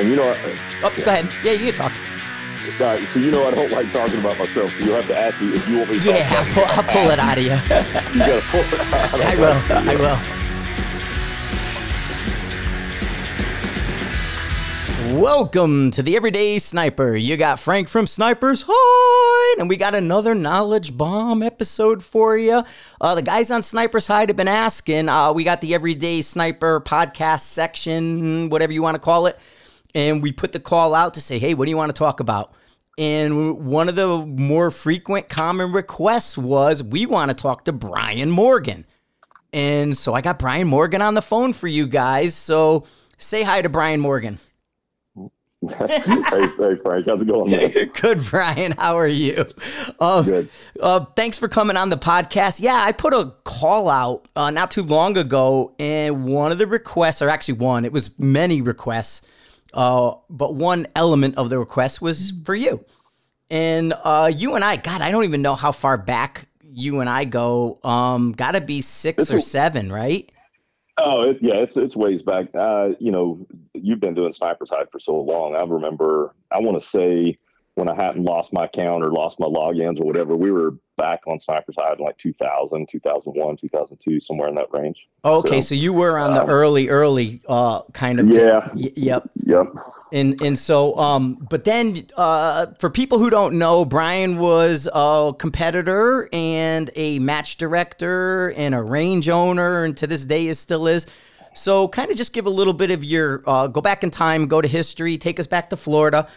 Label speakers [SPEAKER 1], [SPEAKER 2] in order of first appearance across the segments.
[SPEAKER 1] and you know,
[SPEAKER 2] oh, go ahead. Yeah, you can talk.
[SPEAKER 1] Uh, so you know I don't like talking about myself, so you'll have to ask me if you want me to
[SPEAKER 2] Yeah, I'll pull, I'll pull it out of you.
[SPEAKER 1] you gotta pull it out.
[SPEAKER 2] I will. I will. Welcome to the Everyday Sniper. You got Frank from Snipers Hide, and we got another knowledge bomb episode for you. Uh, the guys on Snipers Hide have been asking. Uh, we got the Everyday Sniper podcast section, whatever you want to call it, and we put the call out to say, "Hey, what do you want to talk about?" And one of the more frequent common requests was, "We want to talk to Bryan Morgan." And so I got Bryan Morgan on the phone for you guys. So say hi to Bryan Morgan.
[SPEAKER 1] hey, hey, Frank, how's it going? Man?
[SPEAKER 2] Good, Bryan. How are you? Uh,
[SPEAKER 1] Good.
[SPEAKER 2] Uh, thanks for coming on the podcast. Yeah, I put a call out uh, not too long ago, and one of the requests, or actually one, it was many requests, uh, but one element of the request was for you. And uh, you and I, God, I don't even know how far back you and I go. Um, Got to be six
[SPEAKER 1] It's
[SPEAKER 2] or
[SPEAKER 1] a-
[SPEAKER 2] seven, right?
[SPEAKER 1] Oh, it, yeah, it's it's ways back. Uh, you know, you've been doing Sniper's Hide for so long. I remember, I want to say when I hadn't lost my account or lost my logins or whatever, we were back on Sniper's Hide in like 2000, 2001, 2002, somewhere in that range.
[SPEAKER 2] Okay, so,
[SPEAKER 1] So,
[SPEAKER 2] you were on the
[SPEAKER 1] um,
[SPEAKER 2] early, early uh, kind of.
[SPEAKER 1] Yeah.
[SPEAKER 2] Y- yep.
[SPEAKER 1] Yep.
[SPEAKER 2] And and so, um, but then uh, for people who don't know, Bryan was a competitor and a match director and a range owner, and to this day is still is. So, kind of just give a little bit of your uh, go back in time, go to history, take us back to Florida,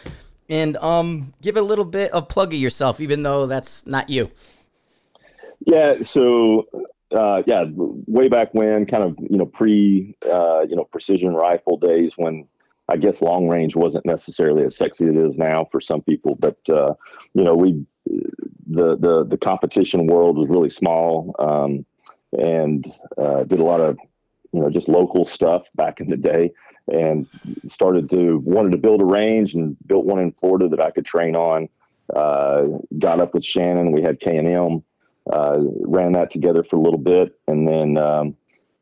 [SPEAKER 2] and um, give a little bit of plug of yourself, even though that's not you.
[SPEAKER 1] Yeah. So, uh, yeah, way back when, kind of, you know, pre, uh, you know, precision rifle days when I guess long range wasn't necessarily as sexy as it is now for some people, but, uh, you know, we, the, the, the competition world was really small, um, and, uh, did a lot of, you know, just local stuff back in the day and started to, wanted to build a range and built one in Florida that I could train on. Uh, got up with Shannon. We had K and M uh, ran that together for a little bit and then um,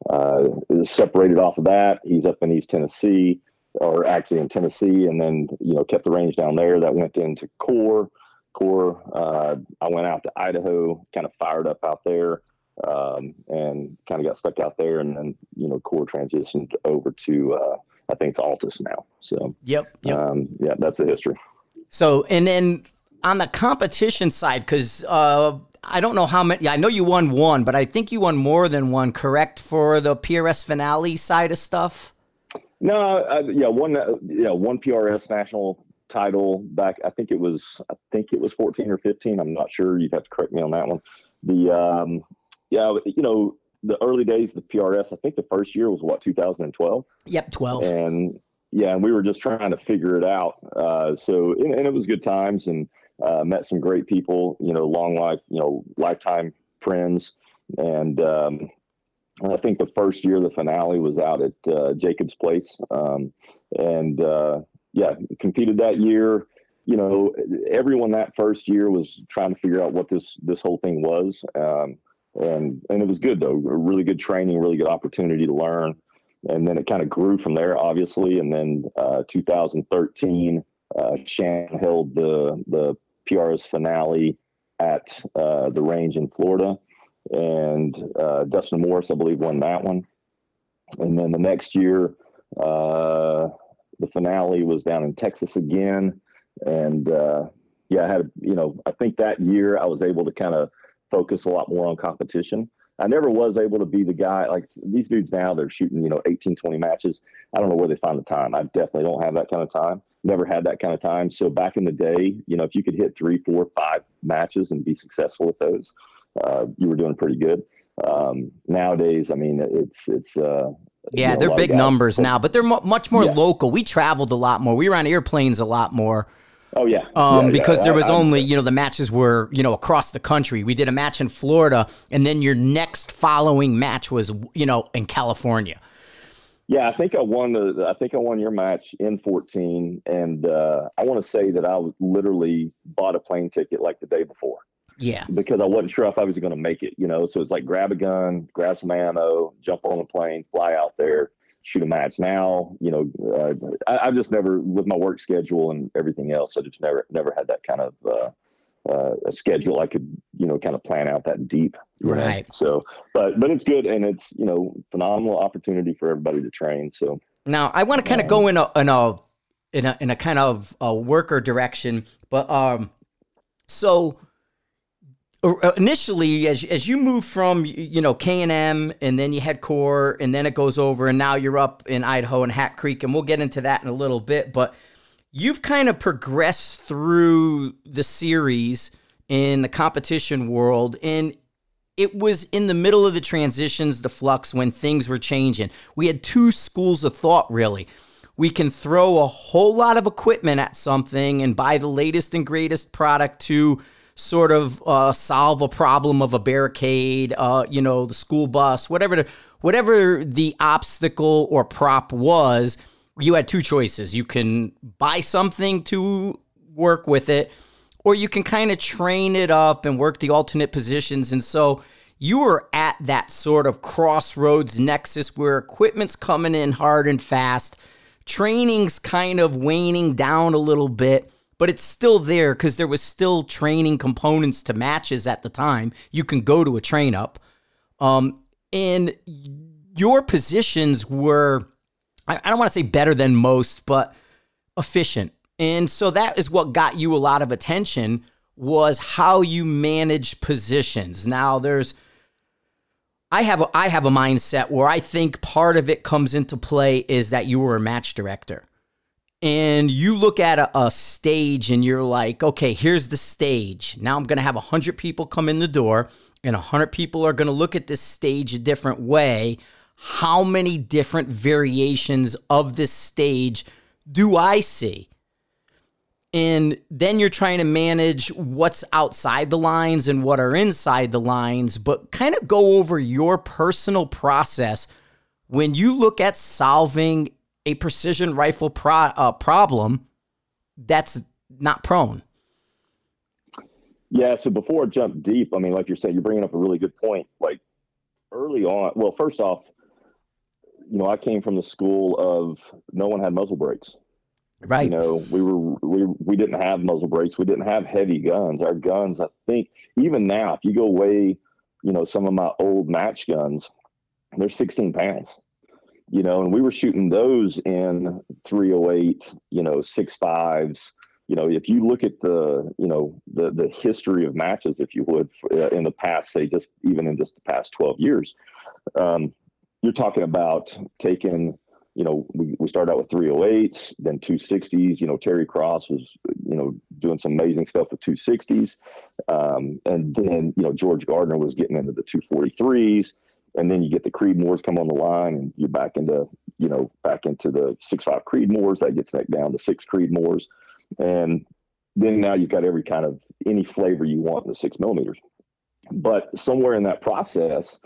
[SPEAKER 1] uh, separated off of that. He's up in East Tennessee, or actually in Tennessee, and then you know kept the range down there. That went into Core. Core. Uh, I went out to Idaho, kind of fired up out there, um, and kind of got stuck out there. And then you know Core transitioned over to uh, I think it's Altus now. So
[SPEAKER 2] Yep. Yep.
[SPEAKER 1] um, yeah, that's the history.
[SPEAKER 2] So, and then on the competition side, because uh, I don't know how many, yeah, I know you won one, but I think you won more than one, correct, for the PRS finale side of stuff?
[SPEAKER 1] No, I, yeah, one, uh, yeah, one PRS national title back. I think it was, I think it was 14 or 15. I'm not sure. You'd have to correct me on that one. The, um, yeah, you know, the early days of the PRS. I think the first year was what 2012,
[SPEAKER 2] Yep, 12.
[SPEAKER 1] and yeah, and we were just trying to figure it out. Uh, so, and, and it was good times, and uh, met some great people. You know, long life, you know, lifetime friends, and um, I think the first year the finale was out at uh, Jacob's Place, um, and uh, yeah, competed that year. You know, everyone that first year was trying to figure out what this this whole thing was, um, and and it was good though. Really good training, really good opportunity to learn, and then it kind of grew from there, obviously. And then uh, 2013, uh, held the the PRS finale at uh, the range in Florida and uh, Dustin Morris, I believe, won that one. And then the next year, uh, the finale was down in Texas again, and uh, yeah, I had you know, I think that year I was able to kind of focus a lot more on competition. I never was able to be the guy like these dudes now. They're shooting you know 18, 20 matches. I don't know where they find the time. I definitely don't have that kind of time. Never had that kind of time. So back in the day, you know, if you could hit three, four, five matches and be successful with those, uh, you were doing pretty good. Um, nowadays, I mean, it's it's uh, you
[SPEAKER 2] Yeah,
[SPEAKER 1] know,
[SPEAKER 2] they're big numbers now, but they're mu much more
[SPEAKER 1] Yeah.
[SPEAKER 2] local. We traveled a lot more. We were on airplanes a lot more
[SPEAKER 1] Oh yeah,
[SPEAKER 2] um,
[SPEAKER 1] Yeah, yeah.
[SPEAKER 2] because there was
[SPEAKER 1] I-
[SPEAKER 2] only, you know, the matches were, you know, across the country. We did a match in Florida, and then your next following match was, you know, in California.
[SPEAKER 1] Yeah, I think I won the. I think I won your match in 14, and uh, I want to say that I was literally bought a plane ticket like the day before
[SPEAKER 2] Yeah.
[SPEAKER 1] because I wasn't sure if I was going to make it. You know, so it's like grab a gun, grab some ammo, jump on a plane, fly out there. Shoot a match now. You know, uh, I, have just never with my work schedule and everything else. I just never never had that kind of uh, uh, a schedule I could you know kind of plan out that deep.
[SPEAKER 2] Right.
[SPEAKER 1] Know? So, but but it's good and it's you know phenomenal opportunity for everybody to train. So
[SPEAKER 2] now I want to kind of go in a in a in a in a kind of a worker direction, but um, so Uh, uh, initially as as you move from you know K&M and then you head core and then it goes over and now you're up in Idaho and Hatcreek and we'll get into that in a little bit but you've kind of progressed through the series in the competition world and it was in the middle of the transitions the flux when things were changing. We had two schools of thought really. We can throw a whole lot of equipment at something and buy the latest and greatest product to sort of uh, solve a problem of a barricade, uh, you know, the school bus, whatever the, whatever the obstacle or prop was, you had two choices. You can buy something to work with it, or you can kind of train it up and work the alternate positions. And so you were at that sort of crossroads nexus where equipment's coming in hard and fast, training's kind of waning down a little bit but it's still there because there was still training components to matches at the time. You can go to a train up. Um, and your positions were, I, I don't want to say better than most, but efficient. And so that is what got you a lot of attention was how you manage positions. Now there's I have a, I have a mindset where I think part of it comes into play is that you were a match director and you look at a, a, stage and you're like, okay, here's the stage. Now I'm going to have 100 people come in the door, and 100 people are going to look at this stage a different way. How many different variations of this stage do I see? And then you're trying to manage what's outside the lines and what are inside the lines, but kind of go over your personal process when you look at solving a precision rifle pro- uh, problem that's not prone.
[SPEAKER 1] Yeah. So before I jump deep, I mean, like you're saying, you're bringing up a really good point. Like early on, well, first off, you know, I came from the school of no one had muzzle brakes.
[SPEAKER 2] Right.
[SPEAKER 1] You know, we were we we didn't have muzzle brakes. We didn't have heavy guns. Our guns, I think, even now, if you go way, you know, some of my old match guns, they're 16 pounds you know, and we were shooting those in 308, you know, six fives. You know, if you look at the, you know, the the history of matches, if you would, uh, in the past, say just even in just the past 12 years, um, you're talking about taking, you know, we, we started out with 308s, then 260s. You know, Terry Cross was, you know, doing some amazing stuff with 260s. Um, and then, you know, George Gardner was getting into the 243s and then you get the Creedmoors come on the line, and you're back into you know back into the six five Creedmoors. That gets neck down to six Creedmoors, and then now you've got every kind of any flavor you want in the six millimeters. But somewhere in that process,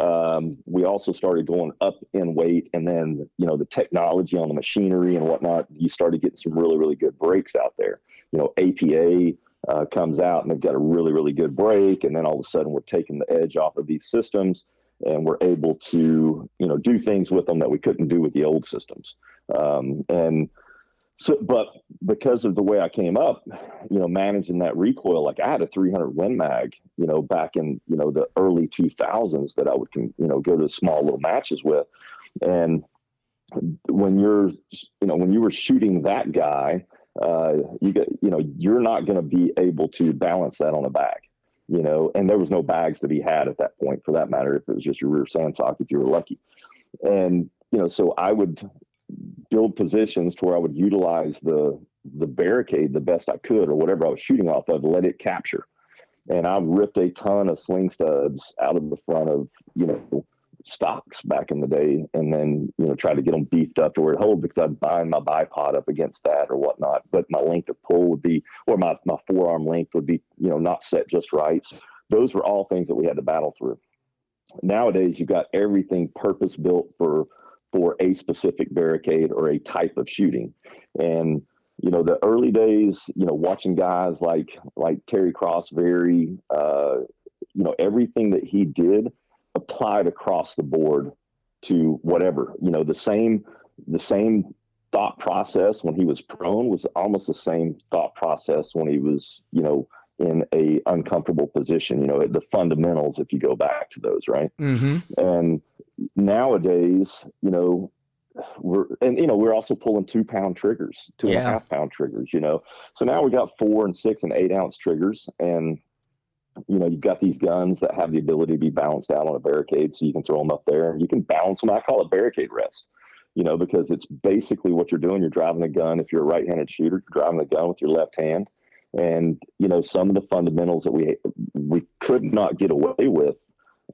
[SPEAKER 1] um, we also started going up in weight, and then you know the technology on the machinery and whatnot. You started getting some really really good brakes out there. You know APA. Uh, comes out and they've got a really really good brake and then all of a sudden we're taking the edge off of these systems and we're able to you know do things with them that we couldn't do with the old systems. Um, and so but because of the way i came up you know managing that recoil like i had a 300 win mag you know back in you know the early 2000s that i would you know go to small little matches with. And when you're you know when you were shooting that guy uh, you get you know you're not going to be able to balance that on a bag you know, and there was no bags to be had at that point for that matter, if it was just your rear sandsock, if you were lucky. And, you know, so I would build positions to where I would utilize the the barricade the best I could or whatever I was shooting off of, let it capture. And I ripped a ton of sling studs out of the front of, you know, stocks back in the day and then you know try to get them beefed up to where it hold because I'd bind my bipod up against that or whatnot. But my length of pull would be or my, my forearm length would be you know not set just right. Those were all things that we had to battle through. Nowadays you've got everything purpose built for for a specific barricade or a type of shooting. And you know the early days you know watching guys like like terry cross very uh you know everything that he did applied across the board to whatever. You know, the same the same thought process when he was prone was almost the same thought process when he was, you know, in a uncomfortable position. You know, the fundamentals, if you go back to those, right?
[SPEAKER 2] Mm-hmm.
[SPEAKER 1] And nowadays, you know, we're and you know we're also pulling two pound triggers, two
[SPEAKER 2] Yeah.
[SPEAKER 1] pound triggers. You know, so now we got four and six and eight ounce triggers, and you know you've got these guns that have the ability to be balanced out on a barricade, so you can throw them up there you can balance them. I call it barricade rest. You know, because it's basically what you're doing. You're driving a gun. If you're a right-handed shooter, you're driving the gun with your left hand. And you know some of the fundamentals that we we could not get away with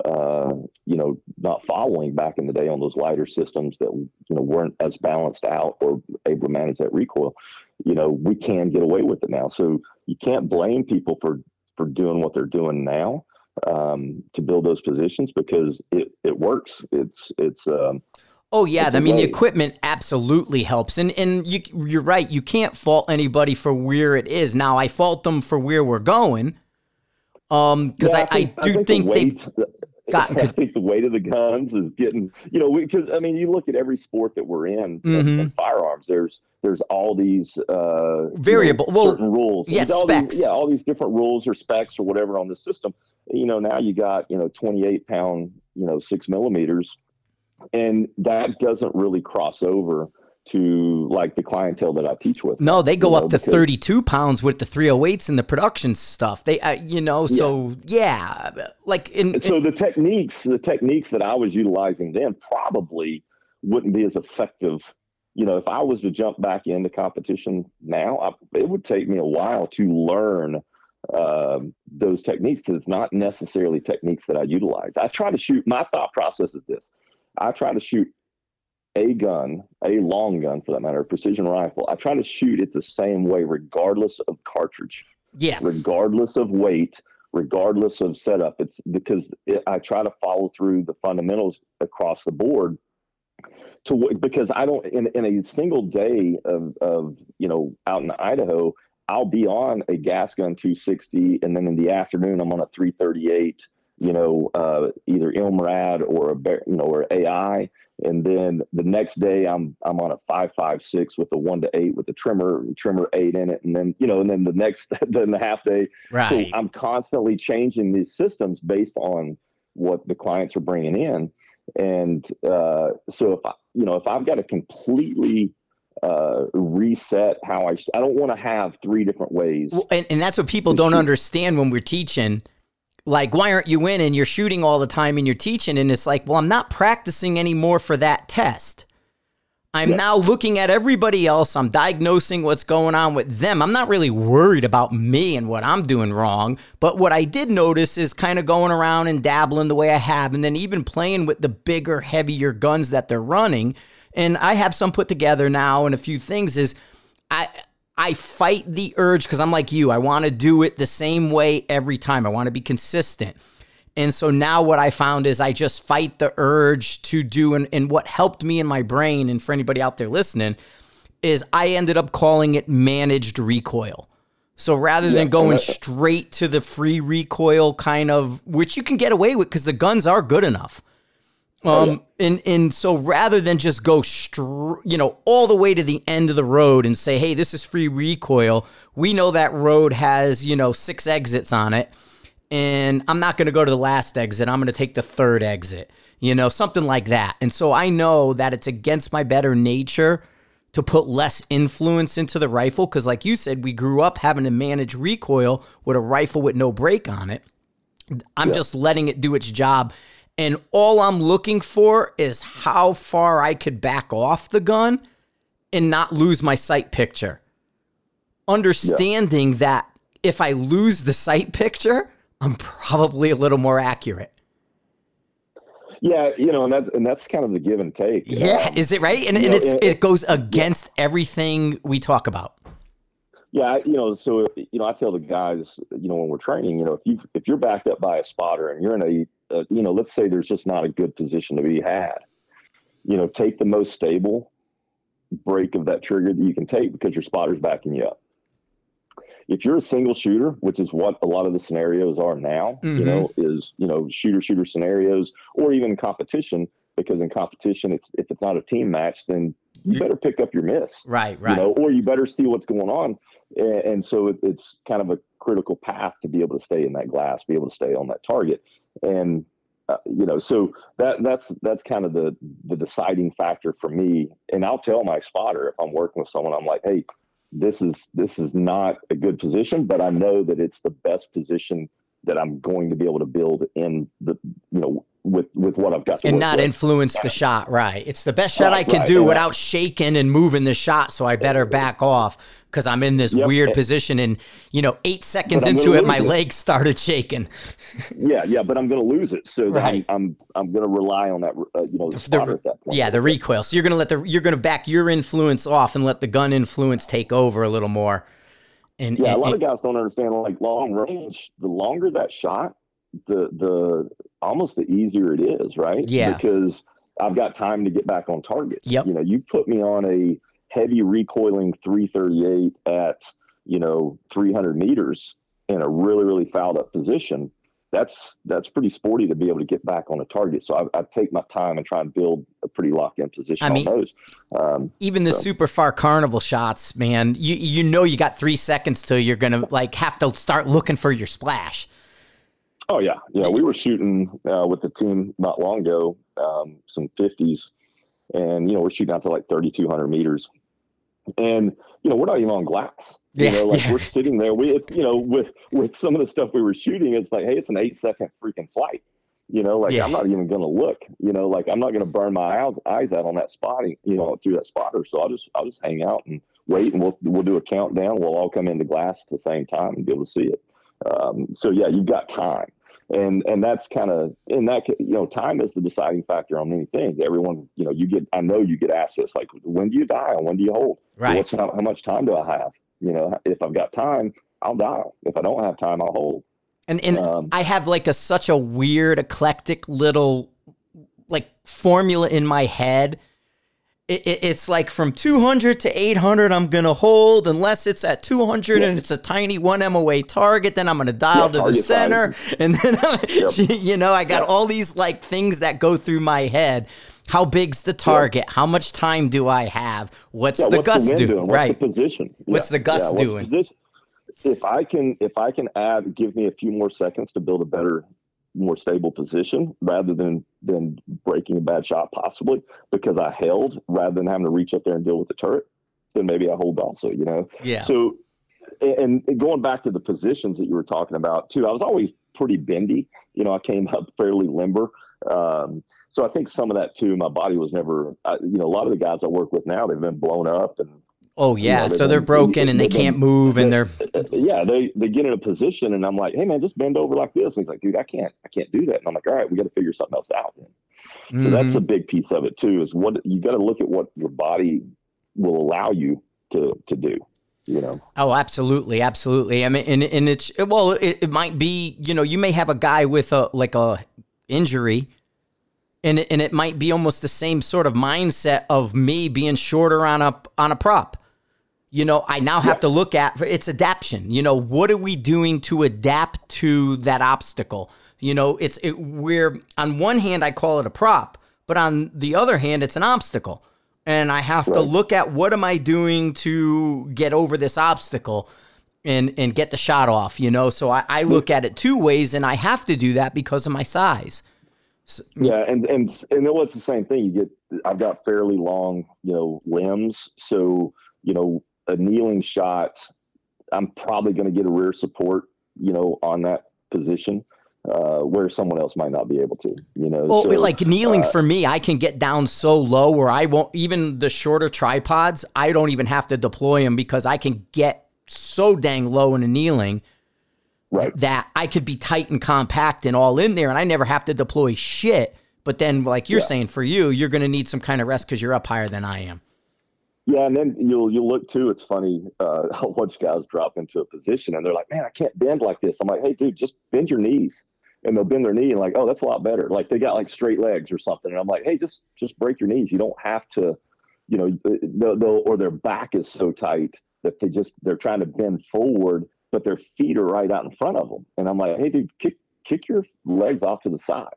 [SPEAKER 1] uh, you know, not following back in the day on those lighter systems that you know weren't as balanced out or able to manage that recoil. You know, we can get away with it now. So you can't blame people for for doing what they're doing now um, to build those positions because it it works. It's it's um,
[SPEAKER 2] Oh yeah,
[SPEAKER 1] It's
[SPEAKER 2] I mean the equipment absolutely helps, and and you you're right. You can't fault anybody for where it is. Now I fault them for where we're going, um, because
[SPEAKER 1] Yeah,
[SPEAKER 2] I, I, do
[SPEAKER 1] the
[SPEAKER 2] think they
[SPEAKER 1] weight-
[SPEAKER 2] gotten
[SPEAKER 1] I think the weight of the guns is getting, you know, because I mean, you look at every sport that we're in,
[SPEAKER 2] Mhm.
[SPEAKER 1] and firearms. There's there's all these uh, you know,
[SPEAKER 2] Variable- well,
[SPEAKER 1] certain rules.
[SPEAKER 2] yeah,
[SPEAKER 1] There's all these-
[SPEAKER 2] specs.
[SPEAKER 1] yeah, all these different rules or specs or whatever on the system. You know, now you got you know 28 pound, you know, six millimeters, and that doesn't really cross over to like the clientele that I teach with.
[SPEAKER 2] no, they go
[SPEAKER 1] you
[SPEAKER 2] up
[SPEAKER 1] know,
[SPEAKER 2] to
[SPEAKER 1] because-
[SPEAKER 2] 32 pounds with the 308s and the production stuff. They, uh, you know, so yeah, like in,
[SPEAKER 1] so the techniques the techniques that i was utilizing then probably wouldn't be as effective you know if i was to jump back into competition now I, it would take me a while to learn um, those techniques because it's not necessarily techniques that i utilize i try to shoot my thought process is this i try to shoot a gun a long gun for that matter a precision rifle i try to shoot it the same way regardless of cartridge
[SPEAKER 2] yeah,
[SPEAKER 1] regardless of weight, regardless of setup. It's because it, I try to follow through the fundamentals across the board. To because I don't in, in a single day of of you know out in Idaho, I'll be on a gas gun 260, and then in the afternoon I'm on a 338. You know, uh, either Ilmrad or a Bear- you know or AI, and then the next day I'm I'm on a five five six with a one to eight with the trimmer trimmer eight in it, and then you know, and then the next then the half day.
[SPEAKER 2] right.
[SPEAKER 1] So I'm constantly changing these systems based on what the clients are bringing in, and uh, so if I, you know if I've got to completely uh, reset how I I don't want to have three different ways.
[SPEAKER 2] Well, and, and that's what people don't understand when we're teaching. Like, why aren't you in and you're shooting all the time and you're teaching? And it's like, well, I'm not practicing anymore for that test. I'm
[SPEAKER 1] Yeah.
[SPEAKER 2] now looking at everybody else. I'm diagnosing what's going on with them. I'm not really worried about me and what I'm doing wrong. But what I did notice is kind of going around and dabbling the way I have, and then even playing with the bigger, heavier guns that they're running. And I have some put together now, and a few things is I I fight the urge because I'm like you. I want to do it the same way every time. I want to be consistent. And so now what I found is I just fight the urge to do and, and what helped me in my brain and for anybody out there listening is I ended up calling it managed recoil. So rather than
[SPEAKER 1] Yeah,
[SPEAKER 2] going straight to the free recoil kind of which you can get away with because the guns are good enough.
[SPEAKER 1] Oh,
[SPEAKER 2] Um, and and so rather than just go str- you know, all the way to the end of the road and say, "Hey, this is free recoil," we know that road has you know six exits on it, and I'm not going to go to the last exit. I'm going to take the third exit, you know, something like that. And so I know that it's against my better nature to put less influence into the rifle because, like you said, we grew up having to manage recoil with a rifle with no brake on it. I'm just letting it do its job. And all I'm looking for is how far I could back off the gun and not lose my sight picture. Understanding that if I lose the sight picture, I'm probably a little more accurate.
[SPEAKER 1] Yeah, you know, and that's and that's kind of the give and take.
[SPEAKER 2] Yeah,
[SPEAKER 1] Um,
[SPEAKER 2] is it right? And, and
[SPEAKER 1] know,
[SPEAKER 2] it's
[SPEAKER 1] it-
[SPEAKER 2] it goes against everything we talk about.
[SPEAKER 1] Yeah, you know, so you know, I tell the guys, you know, when we're training, you know, if you if you're backed up by a spotter and you're in a, uh, you know, let's say there's just not a good position to be had, you know, take the most stable break of that trigger that you can take because your spotter's backing you up. If you're a single shooter, which is what a lot of the scenarios are now,
[SPEAKER 2] Mhm.
[SPEAKER 1] you know, is you know shooter shooter scenarios or even competition, because in competition, it's if it's not a team match, then you better pick up your miss,
[SPEAKER 2] right? Right.
[SPEAKER 1] You know, or you better see what's going on, and, and so it, it's kind of a critical path to be able to stay in that glass, be able to stay on that target, and uh, you know, so that that's that's kind of the the deciding factor for me. And I'll tell my spotter if I'm working with someone, I'm like, hey, this is this is not a good position, but I know that it's the best position that I'm going to be able to build in the you know with with what I've got
[SPEAKER 2] and not
[SPEAKER 1] with.
[SPEAKER 2] influence the shot. Right, it's the best shot right, I can right. do and without shaking and moving the shot. So I better back off because I'm in this yep. weird position. And you know, eight seconds into it, my it. legs started shaking.
[SPEAKER 1] yeah, yeah, but I'm going to lose it. So right. I'm I'm, I'm going to rely on that uh, you know the, the at that point.
[SPEAKER 2] Yeah, the recoil. So you're going to let the you're going to back your influence off and let the gun influence take over a little more.
[SPEAKER 1] And yeah, and, a lot and, of guys don't understand like long range. The longer that shot, the the almost the easier it is, right?
[SPEAKER 2] Yeah.
[SPEAKER 1] Because I've got time to get back on target.
[SPEAKER 2] Yep.
[SPEAKER 1] You know, you put me on a heavy recoiling 338 at, you know, 300 meters in a really, really fouled up position. That's that's pretty sporty to be able to get back on a target. So I, I take my time and try and build a pretty locked in position I mean, on those.
[SPEAKER 2] Um, even the so. super far carnival shots, man, you you know you got three seconds till you're gonna like have to start looking for your splash.
[SPEAKER 1] Oh yeah, yeah. We were shooting uh, with the team not long ago, um, some fifties, and you know we're shooting out to like thirty two hundred meters, and you know we're not even on glass. You yeah, know, like yeah. we're sitting there. We, it's you know, with with some of the stuff we were shooting, it's like, hey, it's an eight second freaking flight. You know, like yeah. I'm not even going to look. You know, like I'm not going to burn my eyes, eyes out on that spotting. You know, through that spotter. So I'll just I'll just hang out and wait, and we'll we'll do a countdown. We'll all come into glass at the same time and be able to see it. Um, so yeah, you've got time. And and that's kind of in that you know time is the deciding factor on many things. Everyone you know you get i know you get asked this like when do you die, dial when do you hold?
[SPEAKER 2] Right.
[SPEAKER 1] What's how, how much time do i have? You know if i've got time i'll dial if i don't have time i'll hold.
[SPEAKER 2] And and um, i have like a such a weird eclectic little like formula in my head it, it, it's like from 200 to 800 i'm gonna hold unless it's at 200 yep. and it's a tiny 1 moa target then i'm gonna dial to the center size. and then yep. you know i got all these like things that go through my head how big's the target how much time do i have what's yeah, the what's gust the doing?
[SPEAKER 1] doing? What's
[SPEAKER 2] right
[SPEAKER 1] the position yeah.
[SPEAKER 2] what's the gust yeah, doing
[SPEAKER 1] if i can if i can add give me a few more seconds to build a better more stable position rather than than breaking a bad shot possibly because I held rather than having to reach up there and deal with the turret, then maybe I hold also, you know.
[SPEAKER 2] Yeah.
[SPEAKER 1] So and, and going back to the positions that you were talking about too, I was always pretty bendy. You know, I came up fairly limber. Um, so I think some of that too, my body was never, I, you know, a lot of the guys I work with now, they've been blown up and
[SPEAKER 2] Oh yeah, you know, so they're broken and they can't move and they're
[SPEAKER 1] yeah they they get in a position and I'm like, hey man, just bend over like this. And he's like, dude, I can't I can't do that. And I'm like, all right, we got to figure something else out. Then. Mm-hmm. So that's a big piece of it too. Is what you got to look at what your body will allow you to to do. You know.
[SPEAKER 2] Oh, absolutely, absolutely. I mean, and and it's well, it, it might be you know you may have a guy with a like a injury and it, and it might be almost the same sort of mindset of me being shorter on a on a prop you know, I now have yeah. to look at it's adaptation. You know, what are we doing to adapt to that obstacle? You know, it's it, we're on one hand I call it a prop, but on the other hand it's an obstacle. And I have right. to look at what am I doing to get over this obstacle and and get the shot off, you know? So I, I hmm. look at it two ways and I have to do that because of my size.
[SPEAKER 1] So, mm. yeah, and and and it's the same thing. You get I've got fairly long, you know, limbs, so you know a kneeling shot, I'm probably going to get a rear support, you know, on that position. Uh, where someone else might not be able to, you know.
[SPEAKER 2] Well, so, like kneeling uh, for me, I can get down so low where I won't even the shorter tripods. I don't even have to deploy them because I can get so dang low in a kneeling
[SPEAKER 1] right.
[SPEAKER 2] that I could be tight and compact and all in there, and I never have to deploy shit. But then, like you're yeah. saying, for you, you're going to need some kind of rest because you're up higher than I am.
[SPEAKER 1] Yeah, and then you'll you'll look too. It's funny. Uh, I'll watch guys drop into a position, and they're like, "Man, I can't bend like this." I'm like, "Hey, dude, just bend your knees." And they'll bend their knee, and like, "Oh, that's a lot better." Like they got like straight legs or something, and I'm like, "Hey, just just break your knees. You don't have to, you know, they'll, they'll or their back is so tight that they just they're trying to bend forward, but their feet are right out in front of them." And I'm like, "Hey, dude, kick kick your legs off to the side."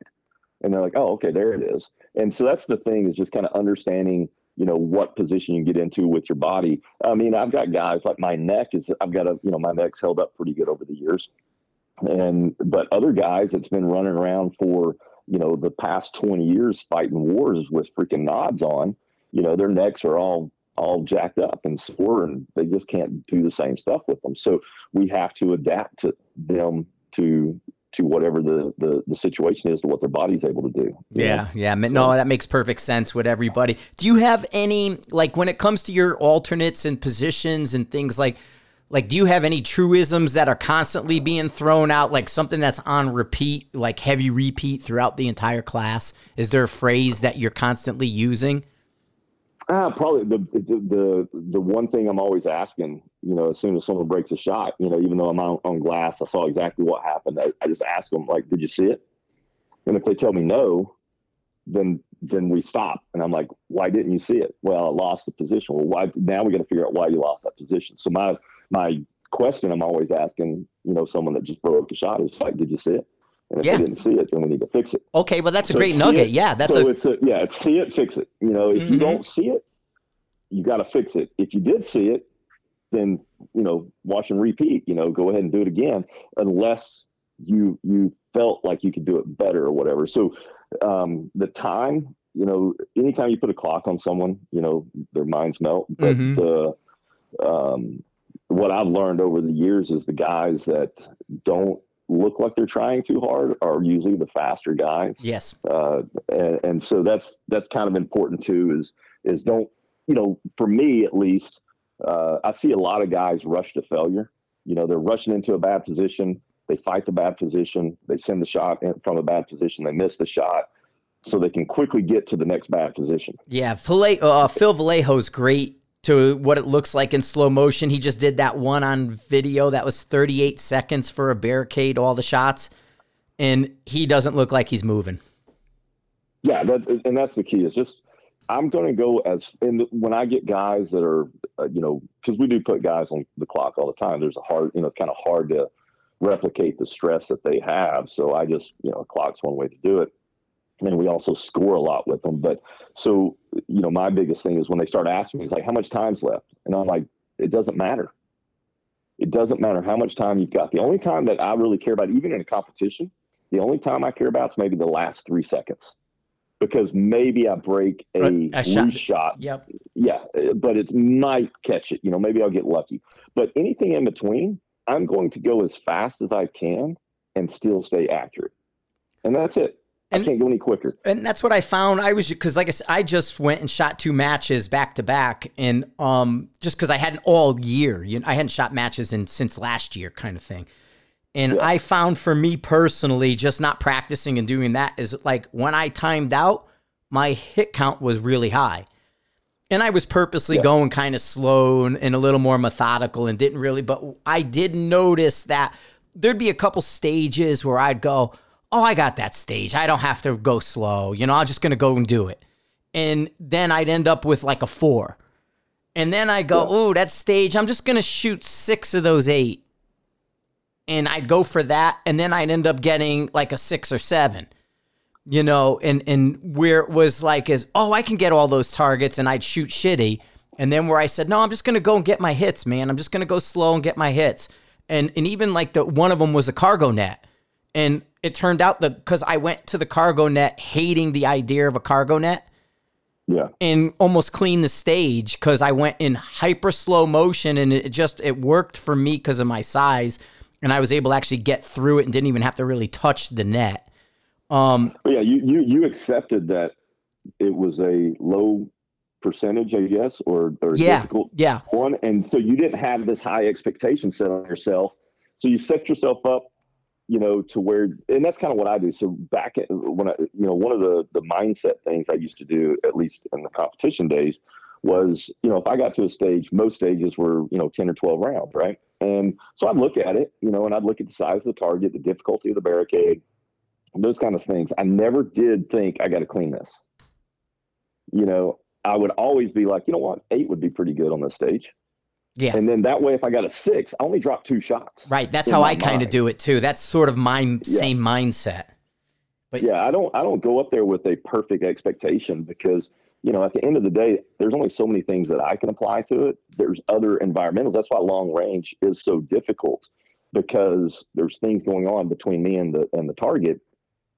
[SPEAKER 1] and they're like, oh, okay, there it is. And so that's the thing is just kind of understanding, you know, what position you get into with your body. I mean, I've got guys like my neck is, I've got a, you know, my neck's held up pretty good over the years. And, but other guys that's been running around for, you know, the past 20 years fighting wars with freaking nods on, you know, their necks are all, all jacked up and sore and they just can't do the same stuff with them. So we have to adapt to them to to whatever the, the, the situation is to what their body's able to do.
[SPEAKER 2] Yeah, know? yeah. No, that makes perfect sense with everybody. Do you have any like when it comes to your alternates and positions and things like like do you have any truisms that are constantly being thrown out like something that's on repeat like heavy repeat throughout the entire class? Is there a phrase that you're constantly using?
[SPEAKER 1] Uh, probably the, the, the one thing I'm always asking, you know, as soon as someone breaks a shot, you know, even though I'm on, on glass, I saw exactly what happened. I, I just ask them like, "Did you see it?" And if they tell me no, then then we stop, and I'm like, "Why didn't you see it?" Well, I lost the position. Well, why? Now we got to figure out why you lost that position. So my my question I'm always asking, you know, someone that just broke a shot is like, "Did you see it?" And if yeah. they didn't see it, then we need to fix it.
[SPEAKER 2] Okay, well that's so a great nugget.
[SPEAKER 1] It.
[SPEAKER 2] Yeah, that's
[SPEAKER 1] so
[SPEAKER 2] a...
[SPEAKER 1] it's a yeah, it's see it, fix it. You know, if mm-hmm. you don't see it, you got to fix it. If you did see it, then you know, watch and repeat. You know, go ahead and do it again, unless you you felt like you could do it better or whatever. So um, the time, you know, anytime you put a clock on someone, you know, their minds melt. But mm-hmm. the um, what I've learned over the years is the guys that don't look like they're trying too hard are usually the faster guys.
[SPEAKER 2] Yes.
[SPEAKER 1] Uh, and, and, so that's that's kind of important too. Is is don't you know for me at least, uh, I see a lot of guys rush to failure. You know they're rushing into a bad position. They fight the bad position. They send the shot in, from a bad position. They miss the shot. So they can quickly get to the next bad position.
[SPEAKER 2] Yeah, Filet, uh, Phil Velayo's great to what it looks like in slow motion. He just did that one on video that was 38 seconds for a barricade, all the shots, and he doesn't look like he's moving.
[SPEAKER 1] Yeah, that, and that's the key. Is just I'm going to go as and when I get guys that are, uh, you know, because we do put guys on the clock all the time. There's a hard, you know, it's kind of hard to replicate the stress that they have. So I just, you know, clock's one way to do it and we also score a lot with them. But so, you know, my biggest thing is when they start asking me, it's like, how much time's left? And I'm like, it doesn't matter. It doesn't matter how much time you've got. The only time that I really care about, even in a competition, the only time I care about is maybe the last three seconds. Because maybe I break a, a shot. loose shot.
[SPEAKER 2] Yep.
[SPEAKER 1] Yeah, but it might catch it. You know, maybe I'll get lucky. But anything in between, I'm going to go as fast as I can and still stay accurate. And that's it. And, I can't go any quicker.
[SPEAKER 2] And that's what I found. I was because, like I said, I just went and shot two matches back to back, and um, just because I hadn't all year, you know, I hadn't shot matches in since last year, kind of thing. And yeah. I found for me personally, just not practicing and doing that is like when I timed out, my hit count was really high. And I was purposely yeah. going kind of slow and, and a little more methodical and didn't really, but I did notice that there'd be a couple stages where I'd go, oh, I got that stage. I don't have to go slow. You know, I'm just going to go and do it. And then I'd end up with like a four. And then I go, oh, that stage, I'm just going to shoot six of those eight. And I'd go for that. And then I'd end up getting like a six or seven, you know, and, and where it was like, is, oh, I can get all those targets and I'd shoot shitty. And then where I said, no, I'm just going to go and get my hits, man. I'm just going to go slow and get my hits. And, and even like the one of them was a cargo net. And it turned out that because I went to the cargo net hating the idea of a cargo net.
[SPEAKER 1] Yeah.
[SPEAKER 2] And almost cleaned the stage because I went in hyper slow motion and it just it worked for me because of my size. And I was able to actually get through it and didn't even have to really touch the net. Um
[SPEAKER 1] yeah, you you you accepted that it was a low percentage, I guess, or or
[SPEAKER 2] yeah,
[SPEAKER 1] difficult
[SPEAKER 2] yeah.
[SPEAKER 1] one. And so you didn't have this high expectation set on yourself. So you set yourself up you know, to where, and that's kind of what I do. So back at, when I, you know, one of the the mindset things I used to do, at least in the competition days, was, you know, if I got to a stage, most stages were, you know, ten or twelve rounds, right? And so I'd look at it, you know, and I'd look at the size of the target, the difficulty of the barricade, those kind of things. I never did think I got to clean this. You know, I would always be like, you know what, eight would be pretty good on this stage.
[SPEAKER 2] Yeah.
[SPEAKER 1] And then that way, if I got a six, I only drop two shots.
[SPEAKER 2] Right. That's how I kind of do it too. That's sort of my yeah. same mindset.
[SPEAKER 1] But yeah, I don't I don't go up there with a perfect expectation because you know at the end of the day, there's only so many things that I can apply to it. There's other environmentals. That's why long range is so difficult because there's things going on between me and the and the target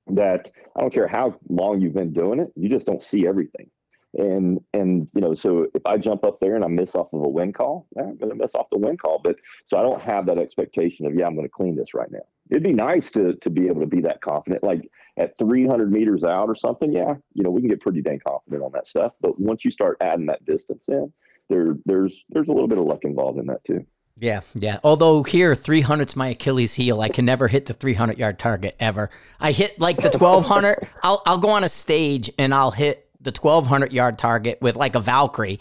[SPEAKER 1] that I don't care how long you've been doing it, you just don't see everything. And and you know, so if I jump up there and I miss off of a wind call, I'm going to miss off the wind call. But so I don't have that expectation of yeah, I'm going to clean this right now. It'd be nice to to be able to be that confident, like at 300 meters out or something. Yeah, you know, we can get pretty dang confident on that stuff. But once you start adding that distance in, there there's there's a little bit of luck involved in that too.
[SPEAKER 2] Yeah, yeah. Although here, 300's my Achilles heel. I can never hit the 300 yard target ever. I hit like the 1200. I'll I'll go on a stage and I'll hit the 1200 yard target with like a Valkyrie,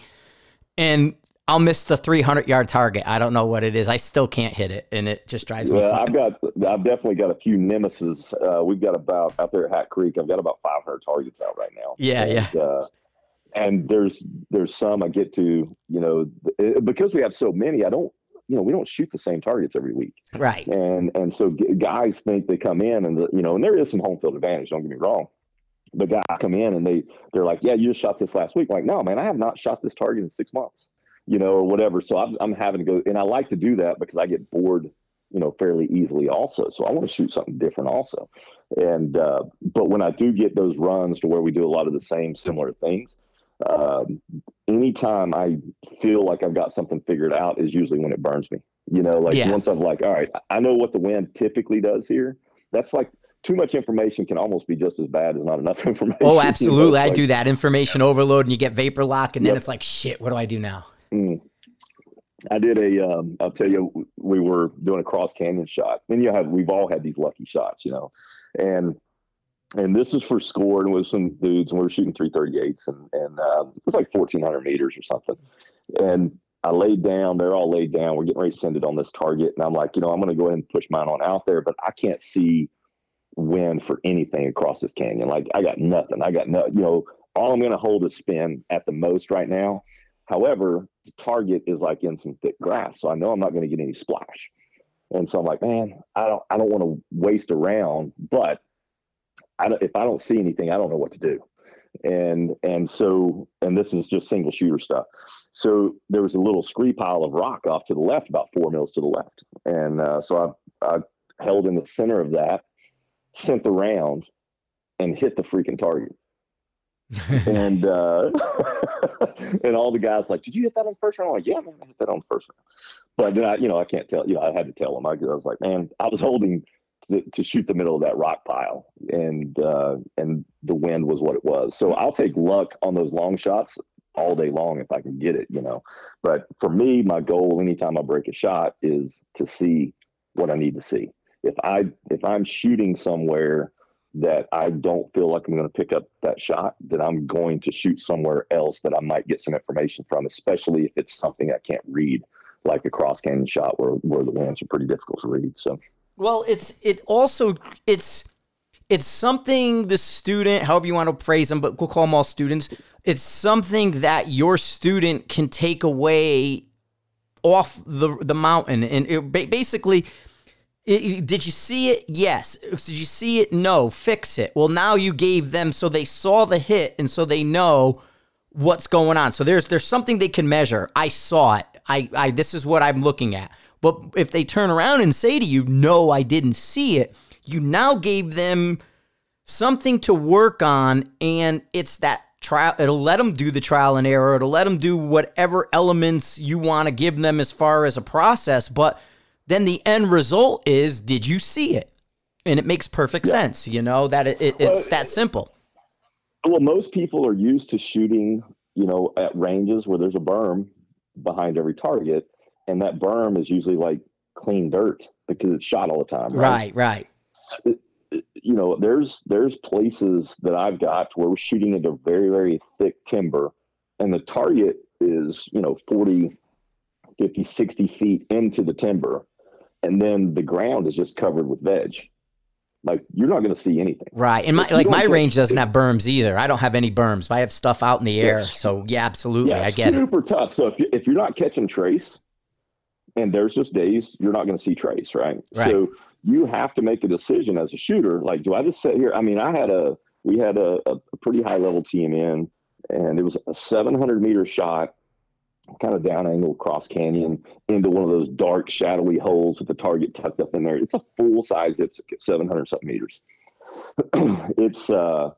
[SPEAKER 2] and I'll miss the 300 yard target. I don't know what it is. I still can't hit it, and it just drives me.
[SPEAKER 1] Well, I've got, I've definitely got a few nemesis. Uh, we've got about out there at Hatcreek. I've got about 500 targets out right now.
[SPEAKER 2] Yeah, and, yeah. Uh,
[SPEAKER 1] and there's there's some I get to, you know, because we have so many. I don't you know, we don't shoot the same targets every week.
[SPEAKER 2] Right.
[SPEAKER 1] And and so guys think they come in and the, you know, and there is some home field advantage. Don't get me wrong. But guys come in and they they're like, yeah, you just shot this last week. I'm like, no, man, I have not shot this target in six months. You know, or whatever. So I'm, I'm having to go, and I like to do that because I get bored, you know, fairly easily also. So I want to shoot something different also. And uh, but when I do get those runs to where we do a lot of the same similar things, um, anytime I feel like I've got something figured out is usually when it burns me. You know, like yeah. once I'm like, all right, I know what the wind typically does here. That's like too much information can almost be just as bad as not enough information.
[SPEAKER 2] Oh, absolutely. You know? like, I do that information overload and you get vapor lock and yep. then it's like, shit, what do I do now? Mm.
[SPEAKER 1] I did a. will um, tell you, we were doing a cross canyon shot and you have, we've all had these lucky shots, you know, and and this is for score and with some dudes and we were shooting 338s and and uh, it was like 1400 meters or something and i laid down they're all laid down we're getting ready to send it on this target and i'm like you know i'm going to go ahead and push mine on out there but i can't see wind for anything across this canyon. Like i got nothing. I got no you know all i'm going to hold is spin at the most right now. However the target is like in some thick grass so i know i'm not going to get any splash. And so i'm like man i don't i don't want to waste around but I don't, if I don't see anything, I don't know what to do. And and so and this is just single shooter stuff. So there was a little scree pile of rock off to the left, about four mils to the left, and uh, so I I held in the center of that, sent the round, and hit the freaking target. and uh, and all the guys like, did you hit that on the first round? I'm like, yeah, man, I hit that on the first round. But then I, you know, I can't tell. You know, I had to tell them. I, was like, man, I was holding to, to shoot the middle of that rock pile, and uh, and the wind was what it was. So I'll take luck on those long shots all day long if I can get it, you know. But for me, my goal anytime I break a shot is to see what I need to see. If I if I'm shooting somewhere that I don't feel like I'm going to pick up that shot, then I'm going to shoot somewhere else that I might get some information from, especially if it's something I can't read, like a cross canyon shot where where the winds are pretty difficult to read. So
[SPEAKER 2] well, it's it also it's it's something the student, however you want to phrase them, but we'll call them all students. It's something that your student can take away off the the mountain, and it, basically, did you see it? Yes. Did you see it? No. Fix it. Well, now you gave them so they saw the hit, and so they know what's going on. So there's there's something they can measure. I saw it. I, I this is what I'm looking at. But if they turn around and say to you, no, I didn't see it, you now gave them something to work on. And it's that trial, it'll let them do the trial and error, it'll let them do whatever elements you want to give them as far as a process. But then the end result is, did you see it? And it makes perfect yeah. sense, you know, that it, it, it's well, that simple.
[SPEAKER 1] Well, most people are used to shooting, you know, at ranges where there's a berm behind every target and that berm is usually like clean dirt because it's shot all the time.
[SPEAKER 2] Right, right.
[SPEAKER 1] right. you know, there's there's places that I've got where we're shooting into very very thick timber, and the target is you know 40, 50, 60 feet into the timber, and then the ground is just covered with veg. Like you're not going to see anything.
[SPEAKER 2] Right, and my like my range doesn't have berms either. I don't have any berms, but I have stuff out in the air. So yeah, absolutely,
[SPEAKER 1] yeah,
[SPEAKER 2] I get
[SPEAKER 1] super it. Super tough. So if you, if you're not catching trace, and there's just days you're not going to see trace, right?
[SPEAKER 2] Right.
[SPEAKER 1] So you have to make a decision as a shooter. Like, do I just sit here? I mean, I had a we had a, a pretty high level team in, and it was a 700 meter shot, kind of down angle cross canyon into one of those dark shadowy holes with the target tucked up in there. It's a full size. It's 700 something meters. it's uh,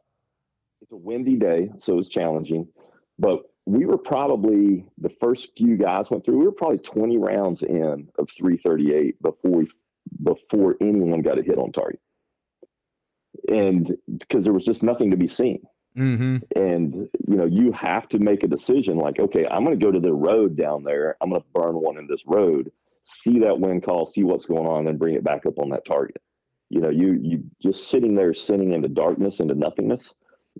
[SPEAKER 1] it's a windy day, so it's challenging, but we were probably the first few guys went through. We were probably 20 rounds in of 338 before we before anyone got a hit on target, and because there was just nothing to be seen.
[SPEAKER 2] Mm-hmm.
[SPEAKER 1] And you know, you have to make a decision. Like, okay, I'm going to go to the road down there. I'm going to burn one in this road. See that wind call. See what's going on, and bring it back up on that target. You know, you you just sitting there, sitting into darkness, into nothingness,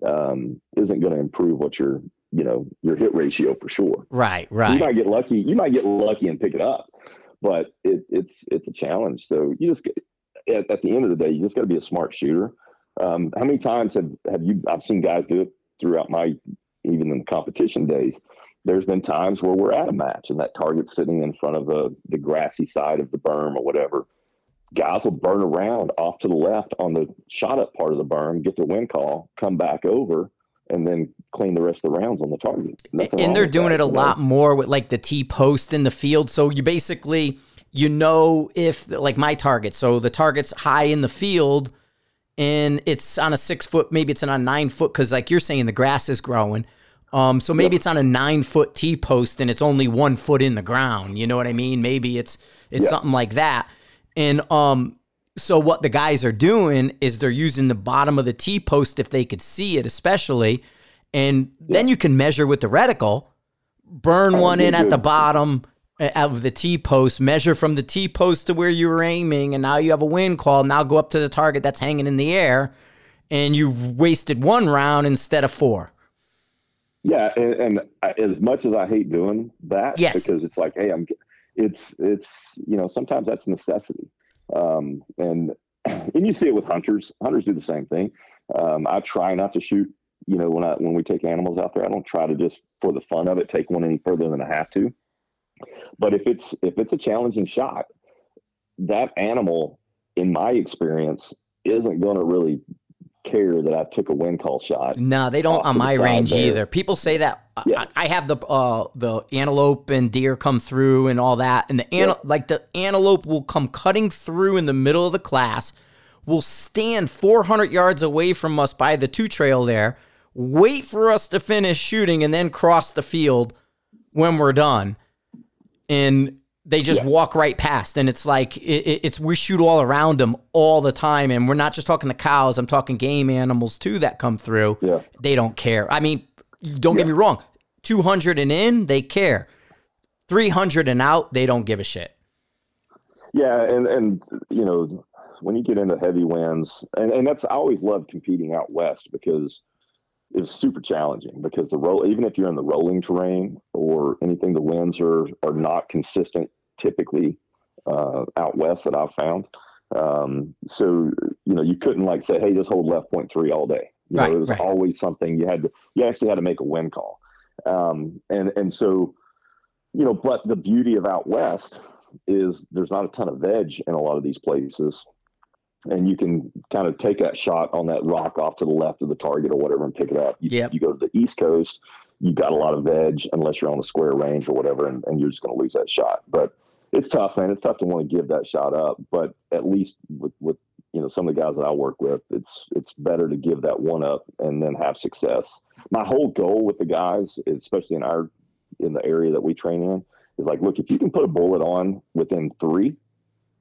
[SPEAKER 1] um, isn't going to improve what you're you know your hit ratio for sure.
[SPEAKER 2] Right, right.
[SPEAKER 1] You might get lucky. You might get lucky and pick it up, but it, it's it's a challenge. So you just at, at the end of the day, you just got to be a smart shooter. Um, how many times have have you? I've seen guys do it throughout my even in the competition days. There's been times where we're at a match and that target's sitting in front of the the grassy side of the berm or whatever. Guys will burn around off to the left on the shot up part of the berm, get the wind call, come back over, and then clean the rest of the rounds on the target. Nothing
[SPEAKER 2] and they're doing
[SPEAKER 1] that,
[SPEAKER 2] it a
[SPEAKER 1] you know?
[SPEAKER 2] lot more with like the T post in the field. So you basically you know if like my target, so the target's high in the field and it's on a six foot, maybe it's on a nine foot because like you're saying the grass is growing. Um, so maybe
[SPEAKER 1] Yep.
[SPEAKER 2] it's on a nine foot T post and it's only one foot in the ground. You know what I mean? Maybe it's it's
[SPEAKER 1] Yeah.
[SPEAKER 2] something like that. And um, so what the guys are doing is they're using the bottom of the T post if they could see it, especially, and then you can measure with the reticle, burn one in at the bottom uh, of the T post, measure from the T post to where you were aiming, and now you have a wind call. Now go up to the target that's hanging in the air, and you wasted one round instead of four.
[SPEAKER 1] Yeah, and, and as much as I hate doing that,
[SPEAKER 2] Yes.
[SPEAKER 1] because it's like, hey, I'm, it's it's you know sometimes that's necessity, um, and and you see it with hunters. Hunters do the same thing. Um, I try not to shoot. You know, when I when we take animals out there, I don't try to just for the fun of it take one any further than I have to. But if it's if it's a challenging shot, that animal, in my experience, isn't going to really care that I took a wind call shot.
[SPEAKER 2] No, they don't on my range
[SPEAKER 1] there.
[SPEAKER 2] either. People say that I-
[SPEAKER 1] Yeah.
[SPEAKER 2] I, I have the uh, the antelope and deer come through and all that, and the ante- like the antelope will come cutting through in the middle of the class, will stand 400 yards away from us by the two trail there, wait for us to finish shooting, and then cross the field when we're done, and they just
[SPEAKER 1] Yeah.
[SPEAKER 2] walk right past. And it's like it, it- it's we shoot all around them all the time. And we're not just talking the cows i'm talking game animals too that come through.
[SPEAKER 1] Yeah.
[SPEAKER 2] they don't care. I mean don't get me wrong. 200 and in they care. 300 and out they don't give a shit.
[SPEAKER 1] Yeah, and and you know when you get into heavy winds, and and that's I always love competing out west because it's super challenging because the roll even if you're in the rolling terrain or anything, the winds are are not consistent typically uh, out west that I've found. Um, so you know you couldn't like say, hey, just hold left point three all day. You
[SPEAKER 2] Right,
[SPEAKER 1] know, it was
[SPEAKER 2] right.
[SPEAKER 1] always something you had to you actually had to make a wind call, um, and and so you know, but the beauty of out west is there's not a ton of veg in a lot of these places. And you can kind of take that shot on that rock off to the left of the target or whatever and pick it up. You,
[SPEAKER 2] Yep.
[SPEAKER 1] you go to the East Coast, you've got a lot of veg unless you're on the square range or whatever, and, and you're just going to lose that shot. But it's tough, man. It's tough to want to give that shot up. But at least with, with you know some of the guys that I work with, it's it's better to give that one up and then have success. My whole goal with the guys, especially in our in the area that we train in, is like, look, if you can put a bullet on within three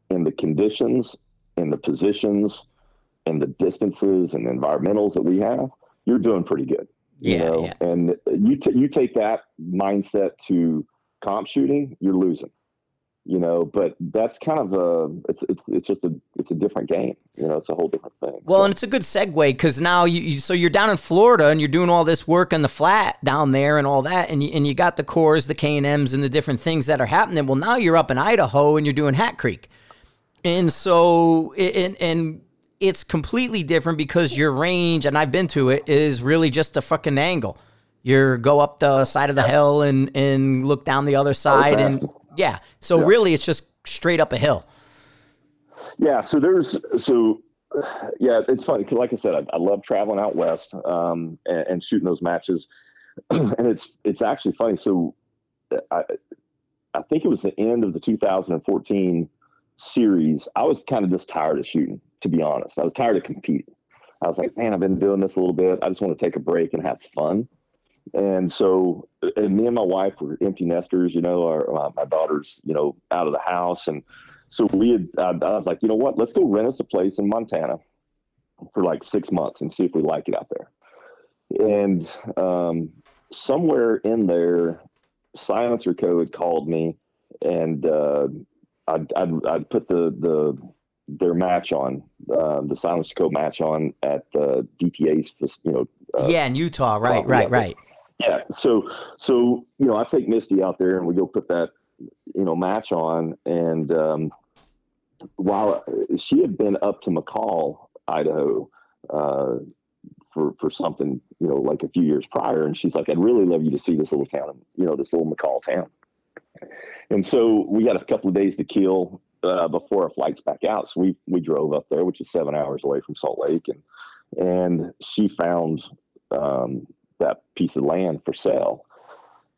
[SPEAKER 1] in the conditions, in the positions, and the distances and environmentals that we have, you're doing pretty good. You
[SPEAKER 2] Yeah,
[SPEAKER 1] know,
[SPEAKER 2] yeah.
[SPEAKER 1] and you t- you take that mindset to comp shooting, you're losing. You know, but that's kind of a it's it's it's just a it's a different game. You know, it's a whole different thing.
[SPEAKER 2] Well,
[SPEAKER 1] So-
[SPEAKER 2] and it's a good segue because now you, you so you're down in Florida and you're doing all this work on the flat down there and all that, and you, and you got the cores, the K and M's, and the different things that are happening. Well, now you're up in Idaho and you're doing Hatcreek, and so and and it's completely different because your range, and I've been to it, is really just a fucking angle. You go up the side of the hill and and look down the other side, and. Yeah. So
[SPEAKER 1] Yeah.
[SPEAKER 2] really, it's just straight up a hill.
[SPEAKER 1] Yeah, so there's so yeah, it's funny because like I said, I, I love traveling out west um, and, and shooting those matches, and it's it's actually funny. So I I think it was the end of the 2014 series. I was kind of just tired of shooting, to be honest. I was tired of competing. I was like, man, I've been doing this a little bit. I just want to take a break and have fun. And so, and me and my wife were empty nesters, you know, our, uh, my daughter's, you know, out of the house. And so we had, I, I was like, you know what, let's go rent us a place in Montana for like six months and see if we like it out there. And um, somewhere in there, SilencerCo called me and uh, I'd, I'd, I'd put the, the, their match on, uh, the SilencerCo match on at uh, DTA's, you know, uh,
[SPEAKER 2] yeah, in Utah. Right, right, right.
[SPEAKER 1] yeah. So, so, you know, I take Misty out there and we go put that, you know, match on. And, um, while she had been up to McCall, Idaho, uh, for, for something, you know, like a few years prior. And she's like, I'd really love you to see this little town, you know, this little McCall town. And so we had a couple of days to kill, uh, before our flights back out. So we, we drove up there, which is seven hours away from Salt Lake. And, and she found, um, that piece of land for sale.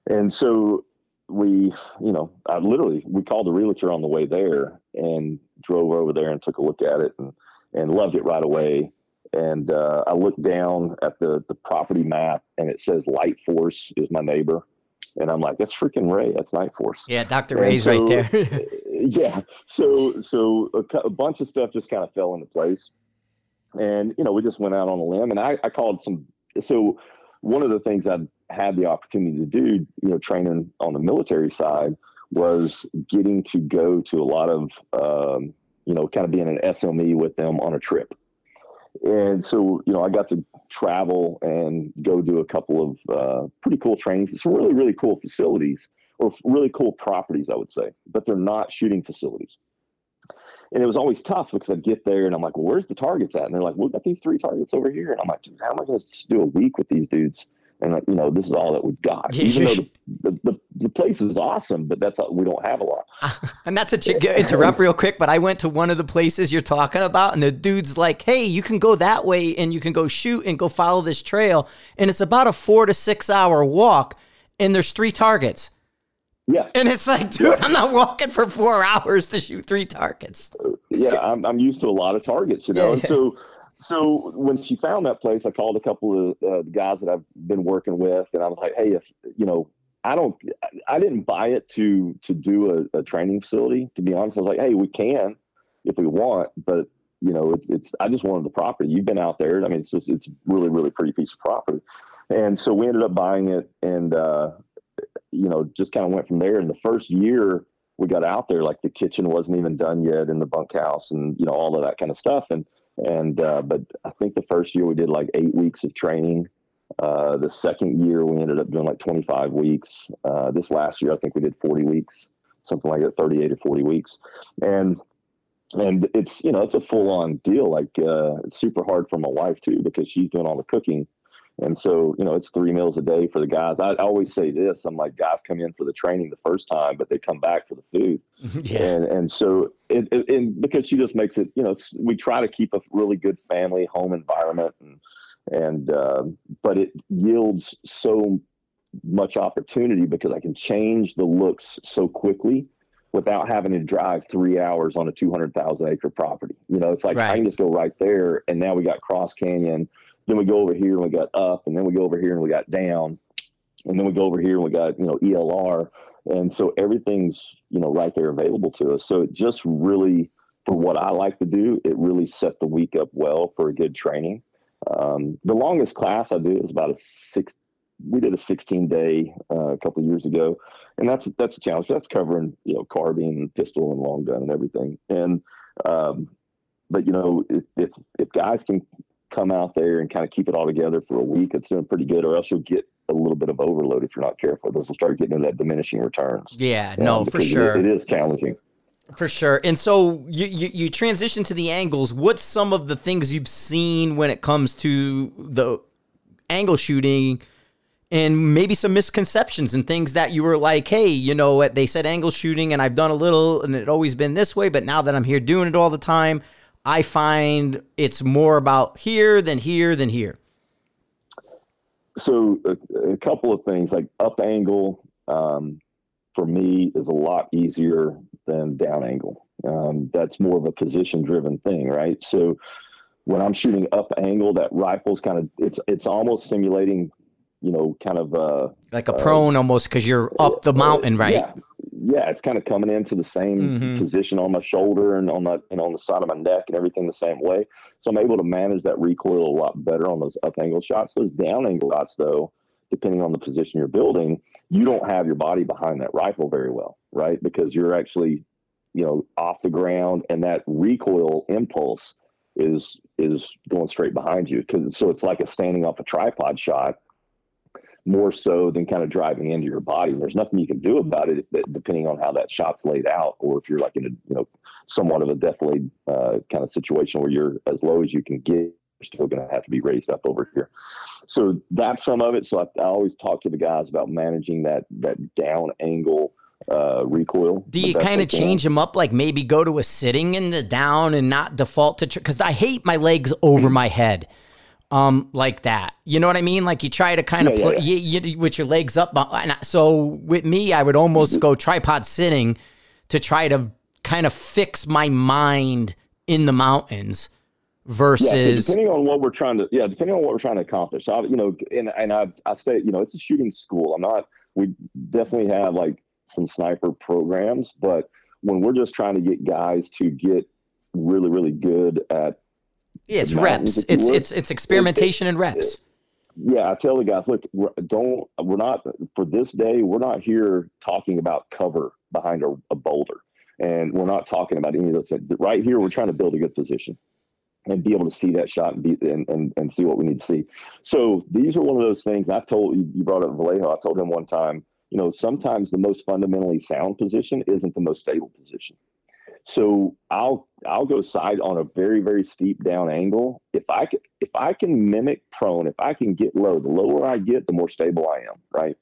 [SPEAKER 1] And so we, you know, I literally, we called the realtor on the way there and drove over there and took a look at it and, and loved it right away. And uh, I looked down at the, the property map and it says Light Force is my neighbor. And I'm like, that's freaking Ray. That's Night Force.
[SPEAKER 2] Yeah, Dr.
[SPEAKER 1] And
[SPEAKER 2] Ray's
[SPEAKER 1] so-
[SPEAKER 2] right there.
[SPEAKER 1] yeah. So, so a, a bunch of stuff just kind of fell into place. And, you know, we just went out on a limb and I, I called some, so one of the things I had the opportunity to do, you know, training on the military side was getting to go to a lot of, um, you know, kind of being an SME with them on a trip. And so, you know, I got to travel and go do a couple of uh, pretty cool trainings. Some really, really cool facilities or really cool properties, I would say, but they're not shooting facilities. And it was always tough because I'd get there and I'm like, well, where's the targets at? And they're like, well, we got these three targets over here. And I'm like, dude, how am I going to do a week with these dudes? And like, you know, this is all that we've got. Even though the, the, the, the place is awesome, but that's we don't have a lot.
[SPEAKER 2] And not to ch- interrupt real quick, but I went to one of the places you're talking about, and the dude's like, "Hey, you can go that way, and you can go shoot and go follow this trail, and it's about a four to six hour walk, and there's three targets."
[SPEAKER 1] Yeah.
[SPEAKER 2] And it's like, dude, I'm not walking for four hours to shoot three targets.
[SPEAKER 1] yeah, I'm, I'm used to a lot of targets, you know.
[SPEAKER 2] Yeah,
[SPEAKER 1] And so, so when she found that place, I called a couple of uh, the guys that I've been working with, and I was like, "Hey, if you know, I don't, I didn't buy it to to do a, a training facility. To be honest, I was like, hey, we can if we want, but you know, it, it's I just wanted the property. You've been out there. I mean, it's just, it's really really pretty piece of property, and so we ended up buying it, and uh, you know, just kind of went from there. And the first year we got out there, like the kitchen wasn't even done yet in the bunkhouse, and you know, all of that kind of stuff, and and uh, but I think the first year we did like eight weeks of training. Uh, the second year we ended up doing like 25 weeks. Uh, this last year I think we did 40 weeks, something like that, 38 or 40 weeks, and and it's you know it's a full on deal. Like uh, it's super hard for my wife too because she's doing all the cooking. And so, you know, it's three meals a day for the guys. I, I always say this: I'm like, guys come in for the training the first time, but they come back for the food
[SPEAKER 2] yeah.
[SPEAKER 1] and and so it, it, and because she just makes it you know it's, we try to keep a really good family home environment and and um, but it yields so much opportunity because I can change the looks so quickly without having to drive three hours on a 200,000 acre property. You know, it's like I can just go right there and now we got cross canyon, then we go over here and we got up and then we go over here and we got down and then we go over here and we got, you know, ELR. And so everything's, you know, right there available to us. So it just really, for what I like to do, it really set the week up well for a good training. Um, the longest class I do is about a six. We did a 16 day uh, a couple of years ago, and that's that's a challenge. That's covering you know carbine, and pistol, and long gun and everything. And um, but you know if, if if guys can come out there and kind of keep it all together for a week, it's doing pretty good. Or else you'll get a little bit of overload if you're not careful. Those will start getting into that diminishing returns.
[SPEAKER 2] Yeah, no,
[SPEAKER 1] Um,
[SPEAKER 2] for
[SPEAKER 1] because it-
[SPEAKER 2] sure.
[SPEAKER 1] it is challenging.
[SPEAKER 2] For sure. And so you, you you transition to the angles. What's some of the things you've seen when it comes to the angle shooting and maybe some misconceptions and things that you were like, hey, you know, they said angle shooting and I've done a little and it always been this way, but now that I'm here doing it all the time, I find it's more about here than here than here.
[SPEAKER 1] So a, a couple of things like up angle um, for me is a lot easier than down angle. Um, that's more of a position driven thing, right? So when I'm shooting up angle, that rifle's kind of it's it's almost simulating, you know, kind of uh,
[SPEAKER 2] like a prone uh, almost because you're up the mountain, right?
[SPEAKER 1] Yeah, yeah, it's kind of coming into the same mm-hmm. position on my shoulder and on my and on the side of my neck and everything the same way. So I'm able to manage that recoil a lot better on those up angle shots. Those down angle shots, though, depending on the position you're building, you don't have your body behind that rifle very well, right? Because you're actually, you know, off the ground and that recoil impulse is is going straight behind you. Cause so it's like a standing off a tripod shot more so than kind of driving into your body. There's nothing you can do about it depending on how that shot's laid out, or if you're like in a you know somewhat of a definitely uh, kind of situation where you're as low as you can get. Still going to have to be raised up over here. So that's some of it. So I, I always talk to the guys about managing that that down angle uh, recoil.
[SPEAKER 2] Do you kind of change them up, like maybe go to a sitting in the down and not default to? Because tr- I hate my legs over my head um, like that. You know what I mean? Like you try to kind of yeah, put yeah, yeah. You, you, with your legs up. So with me, I would almost go tripod sitting to try to kind of fix my mind in the mountains versus
[SPEAKER 1] yeah, so depending on what we're trying to yeah depending on what we're trying to accomplish so I, you know and, and I, I say you know it's a shooting school i'm not we definitely have like some sniper programs but when we're just trying to get guys to get really really good at
[SPEAKER 2] yeah, it's reps. It's it's it's experimentation and reps.
[SPEAKER 1] Yeah, I tell the guys, look, we're, don't we're not for this day. We're not here talking about cover behind a, a boulder, and we're not talking about any of those things. Right here, we're trying to build a good position and be able to see that shot and be and, and, and see what we need to see. So these are one of those things. I told you, brought up Velayo. I told him one time, you know, sometimes the most fundamentally sound position isn't the most stable position. So I'll I'll go side on a very very steep down angle. If I can if I can mimic prone, if I can get low, the lower I get, the more stable I am. Right.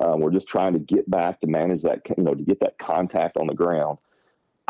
[SPEAKER 1] Um, we're just trying to get back to manage that you know to get that contact on the ground.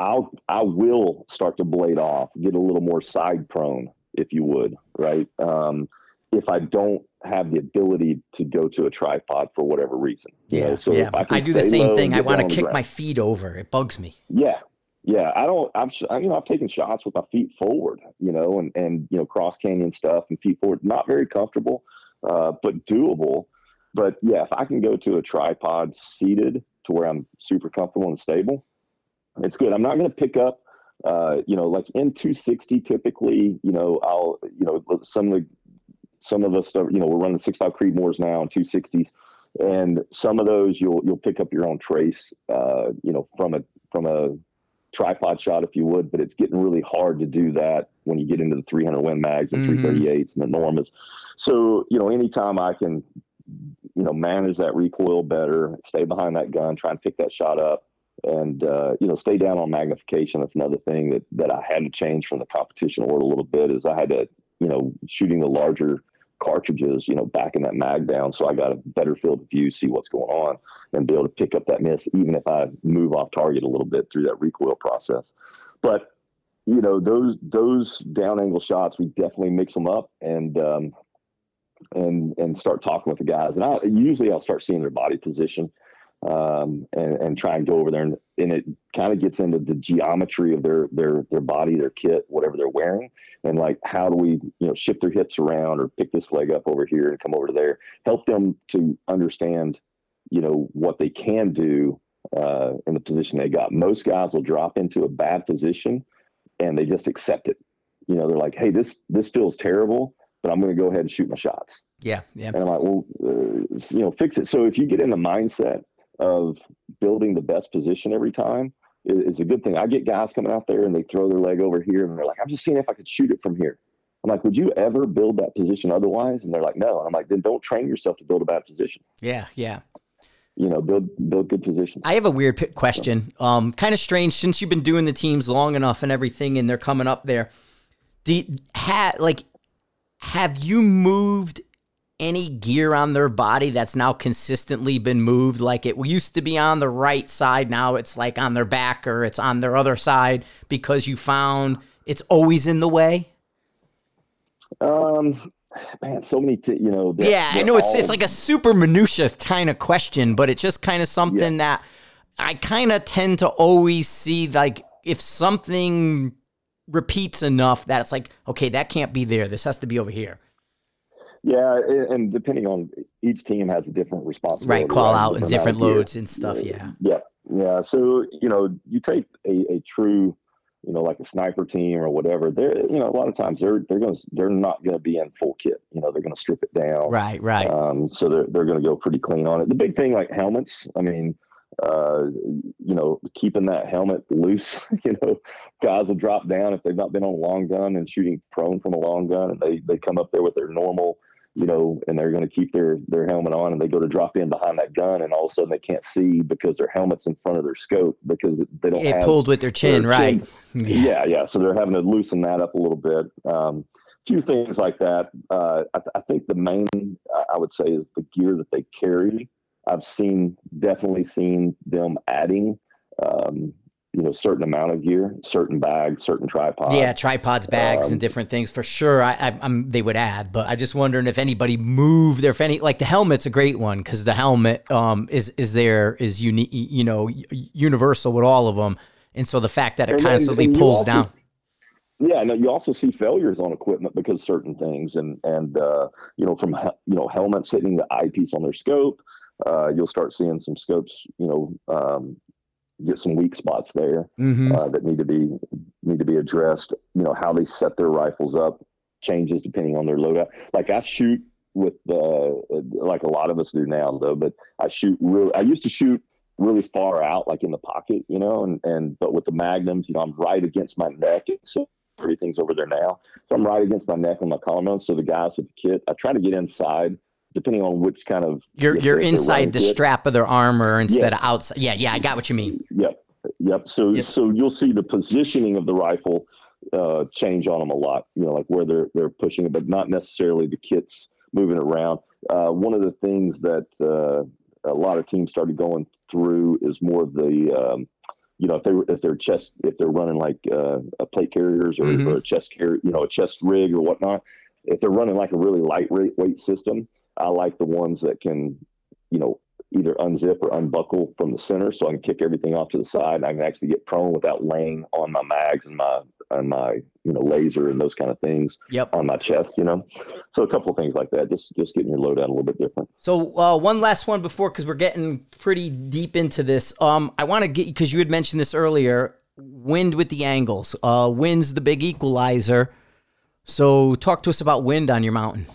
[SPEAKER 1] I'll I will start to blade off, get a little more side prone, if you would. Right. Um, if I don't have the ability to go to a tripod for whatever reason.
[SPEAKER 2] Yeah. Know? So yeah. I, I, do the same thing. I want to kick my feet over. It bugs me.
[SPEAKER 1] Yeah. Yeah, I don't. I've you know I've taken shots with my feet forward, you know, and and you know cross canyon stuff and feet forward. Not very comfortable, uh, but doable. But yeah, if I can go to a tripod seated to where I'm super comfortable and stable, it's good. I'm not going to pick up, uh, you know, like in 260 typically. You know, I'll you know some of the some of us. You know, we're running six five Creedmoors now and 260s, and some of those you'll you'll pick up your own trace. Uh, you know, from a from a tripod shot if you would, but it's getting really hard to do that when you get into the 300 Win mags and mm-hmm. 338s and the Normas. So, you know, anytime I can, you know, manage that recoil better, stay behind that gun, try and pick that shot up and, uh, you know, stay down on magnification. That's another thing that, that I had to change from the competition world a little bit is I had to, you know, shooting the larger cartridges, you know, backing that mag down so I got a better field of view, see what's going on, and be able to pick up that miss, even if I move off target a little bit through that recoil process. But you know, those those down angle shots, we definitely mix them up and um, and and start talking with the guys. And I usually I'll start seeing their body position um, and, and try and go over there and, and it kind of gets into the geometry of their their their body, their kit, whatever they're wearing, and like how do we you know shift their hips around or pick this leg up over here and come over to there, help them to understand you know what they can do uh, in the position they got. Most guys will drop into a bad position and they just accept it. You know, they're like, hey, this this feels terrible, but I'm going to go ahead and shoot my shots.
[SPEAKER 2] Yeah, yeah.
[SPEAKER 1] And I'm like, well, uh, you know, fix it. So if you get in the mindset of building the best position every time is, a good thing. I get guys coming out there and they throw their leg over here and they're like, I'm just seeing if I could shoot it from here. I'm like, would you ever build that position otherwise? And they're like, no. And I'm like, then don't train yourself to build a bad position.
[SPEAKER 2] Yeah, yeah.
[SPEAKER 1] You know, build build good positions.
[SPEAKER 2] I have a weird question. Um, kind of strange since you've been doing the teams long enough and everything, and they're coming up there. Do you, ha, like have you moved any gear on their body that's now consistently been moved? Like it used to be on the right side, now it's like on their back or it's on their other side because you found it's always in the way?
[SPEAKER 1] Um, man, so many, t- you know.
[SPEAKER 2] Yeah, I know it's it's like a super minutia kind of question, but it's just kind of something yeah. that I kind of tend to always see like if something repeats enough that it's like, okay, that can't be there. This has to be over here.
[SPEAKER 1] Yeah, and depending on each team has a different responsibility.
[SPEAKER 2] Right, call out and different loads and stuff. Yeah.
[SPEAKER 1] Yeah, yeah. So you know, you take a, a true, you know, like a sniper team or whatever. They're you know a lot of times they're they're going to they're not going to be in full kit. You know, they're going to strip it down.
[SPEAKER 2] Right, right.
[SPEAKER 1] Um, so they're they're going to go pretty clean on it. The big thing like helmets. I mean uh, you know, keeping that helmet loose. you know, guys will drop down if they've not been on a long gun and shooting prone from a long gun, and they they come up there with their normal, you know, and they're going to keep their their helmet on, and they go to drop in behind that gun, and all of a sudden they can't see because their helmet's in front of their scope because they don't.
[SPEAKER 2] It pulled with their chin, their right?
[SPEAKER 1] Chin. Yeah. yeah, So they're having to loosen that up a little bit. Um, few things like that. Uh, I, I, think the main, I would say, is the gear that they carry I've seen definitely seen them adding, um, you know, certain amount of gear, certain bags, certain tripods.
[SPEAKER 2] Yeah, tripods, bags, um, and different things for sure. I, I, am they would add, but I just wondering if anybody moved their if any like the helmet's a great one because the helmet um is is there is unique, you know, universal with all of them, and so the fact that it and, constantly and, and pulls also, down.
[SPEAKER 1] Yeah, no, you also see failures on equipment because certain things, and and uh, you know from you know helmets hitting the eyepiece on their scope, uh, you'll start seeing some scopes, you know, um, get some weak spots there mm-hmm. uh, that need to be need to be addressed. You know, how they set their rifles up changes depending on their loadout. Like I shoot with the like a lot of us do now though, but I shoot real. I used to shoot really far out, like in the pocket, you know, and and but with the magnums, you know, I'm right against my neck, so everything's over there now. So I'm right against my neck on my collarbone. So the guys with the kit, I try to get inside depending on which kind of
[SPEAKER 2] you're you're inside the strap of their armor instead yes. of outside. Yeah, yeah, I got what you mean.
[SPEAKER 1] Yep, yep. So yep. so you'll see the positioning of the rifle uh, change on them a lot. You know, like where they're they're pushing it, but not necessarily the kits moving around. Uh, one of the things that uh, a lot of teams started going through is more of the um, you know if they if they're chest if they're running like uh, a plate carriers or, mm-hmm. or a chest carrier you know a chest rig or whatnot if they're running like a really lightweight system I like the ones that can, you know, either unzip or unbuckle from the center so I can kick everything off to the side. I can actually get prone without laying on my mags and my and my you know laser and those kind of things
[SPEAKER 2] yep.
[SPEAKER 1] on my chest, you know. So a couple of things like that, just just getting your load down a little bit different.
[SPEAKER 2] So uh, one last one before because we're getting pretty deep into this. Um, I want to get because you had mentioned this earlier. Wind with the angles. Uh, wind's the big equalizer. So talk to us about wind on your mountain.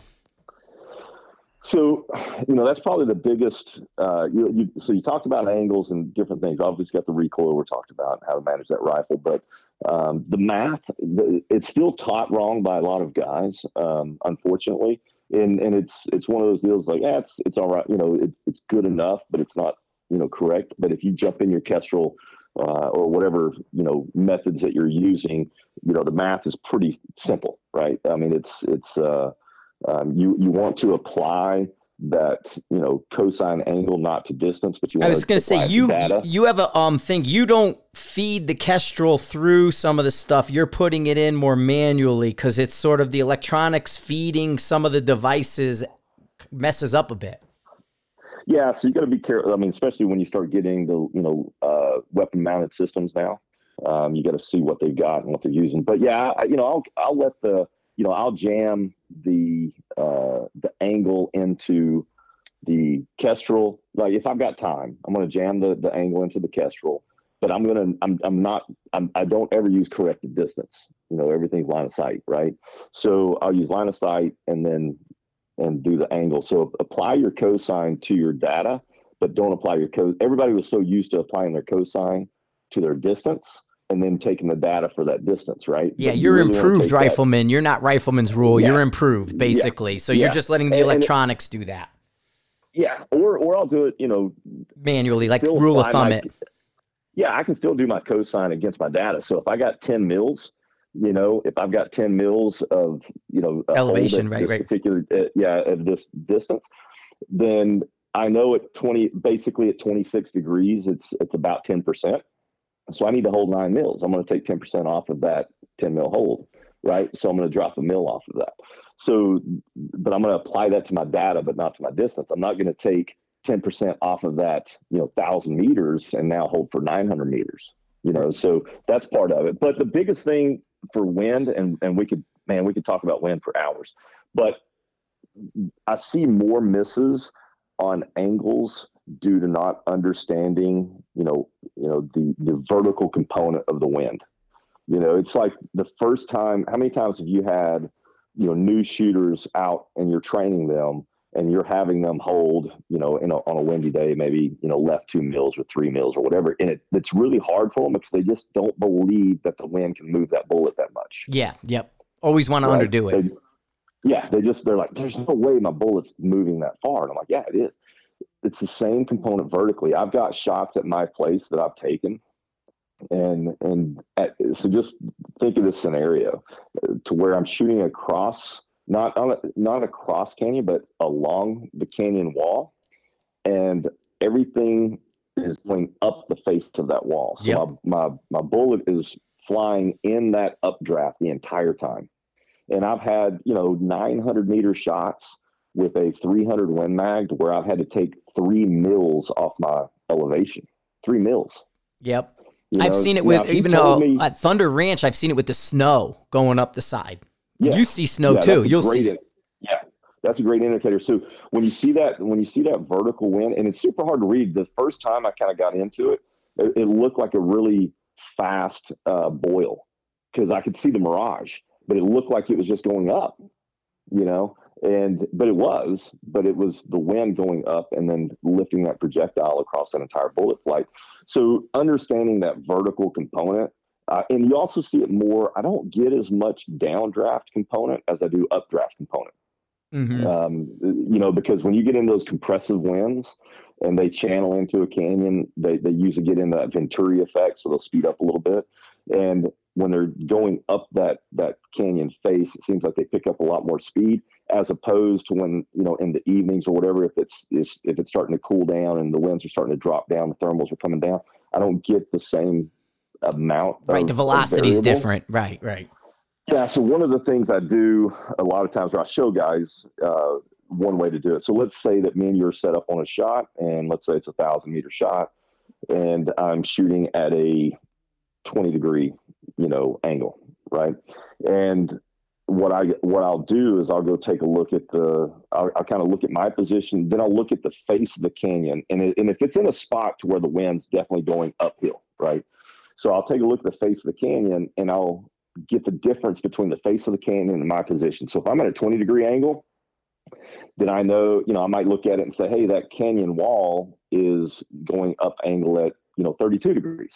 [SPEAKER 1] So, you know, that's probably the biggest. Uh, you, you, so you talked about angles and different things. Obviously, got the recoil we're talked about how to manage that rifle, but um, the math the, it's still taught wrong by a lot of guys, um, unfortunately. And and it's it's one of those deals like, yeah, it's it's all right. You know, it, it's good enough, but it's not you know correct. But if you jump in your Kestrel uh, or whatever you know methods that you're using, you know, the math is pretty simple, right? I mean, it's it's uh, um, you you want to apply that you know cosine angle not to distance, but you. I
[SPEAKER 2] was going to say you data. you have a um thing. You don't feed the Kestrel through some of the stuff. You're putting it in more manually because it's sort of the electronics feeding some of the devices messes up a bit.
[SPEAKER 1] Yeah, so you got to be careful. I mean, especially when you start getting the you know uh, weapon mounted systems now, um, you got to see what they've got and what they're using. But yeah, I, you know, I'll I'll let the you know, I'll jam the uh, the angle into the Kestrel. Like if I've got time, I'm going to jam the, the angle into the Kestrel. But I'm gonna I'm I'm not I'm, I don't ever use corrected distance. You know, everything's line of sight, right? So I'll use line of sight and then and do the angle. So apply your cosine to your data, but don't apply your cos. Everybody was so used to applying their cosine to their distance and then taking the data for that distance, right?
[SPEAKER 2] Yeah, but you're you really improved rifleman. That. You're not rifleman's rule. Yeah. You're improved basically. Yeah. So you're just letting the and, electronics and it, do that.
[SPEAKER 1] Yeah, or or I'll do it, you know,
[SPEAKER 2] manually, like rule of thumb my, it.
[SPEAKER 1] Yeah, I can still do my cosine against my data. So if I got 10 mils, you know, if I've got 10 mils of, you know,
[SPEAKER 2] elevation, right, right.
[SPEAKER 1] Particular, uh, yeah, at this distance, then I know at 20, basically at 26 degrees, it's, it's about 10%. So I need to hold nine mils. I'm going to take 10% off of that 10 mil hold, right? So I'm going to drop a mil off of that. So, but I'm going to apply that to my data, but not to my distance. I'm not going to take 10% off of that, you know, thousand meters and now hold for 900 meters, you know, so that's part of it. But the biggest thing for wind, and, and we could, man, we could talk about wind for hours, but I see more misses on angles due to not understanding, you know, you know, the, the vertical component of the wind. You know, it's like the first time, how many times have you had, you know, new shooters out and you're training them and you're having them hold, you know, in a, on a windy day, maybe, you know, left two mils or three mils or whatever. And it, it's really hard for them because they just don't believe that the wind can move that bullet that much.
[SPEAKER 2] Yeah. Yep. Always want right? to underdo it.
[SPEAKER 1] They, yeah. They just, they're like, there's no way my bullet's moving that far. And I'm like, yeah, it is. It's the same component vertically. I've got shots at my place that I've taken and and at, so just think of this scenario to where I'm shooting across not on a, not across canyon, but along the canyon wall, and everything is going up the face of that wall. So yep. my, my my bullet is flying in that updraft the entire time, and I've had you know 900 meter shots with a 300 Win Mag where I've had to take three mils off my elevation, three mils.
[SPEAKER 2] Yep. You I've seen it with even though me, at Thunder Ranch, I've seen it with the snow going up the side. Yeah. You see snow yeah, too. You'll see.
[SPEAKER 1] It. Yeah, that's a great indicator. So when you see that, when you see that vertical wind, and it's super hard to read. The first time I kind of got into it, it, it looked like a really fast uh, boil because I could see the mirage, but it looked like it was just going up. You know, and but it was, but it was the wind going up and then lifting that projectile across that entire bullet flight. So understanding that vertical component uh, and you also see it more. I don't get as much downdraft component as I do updraft component. Mm-hmm. Um, you know, because when you get in those compressive winds and they channel into a canyon, they, they usually get in that Venturi effect, so they'll speed up a little bit. And when they're going up that that canyon face, it seems like they pick up a lot more speed as opposed to when you know in the evenings or whatever. If it's if it's starting to cool down and the winds are starting to drop down, the thermals are coming down. I don't get the same amount.
[SPEAKER 2] Right,
[SPEAKER 1] of,
[SPEAKER 2] the velocity is different. Right, right.
[SPEAKER 1] Yeah. So one of the things I do a lot of times, where I show guys uh, one way to do it. So let's say that me and you are set up on a shot, and let's say it's a thousand meter shot, and I'm shooting at a twenty degree, you know, angle, right? And what I what I'll do is I'll go take a look at the I'll, I'll kind of look at my position, then I'll look at the face of the canyon, and it, and if it's in a spot to where the wind's definitely going uphill, right? So I'll take a look at the face of the canyon and I'll get the difference between the face of the canyon and my position. So if I'm at a 20 degree angle, then I know, you know, I might look at it and say, hey, that canyon wall is going up angle at, you know, 32 degrees.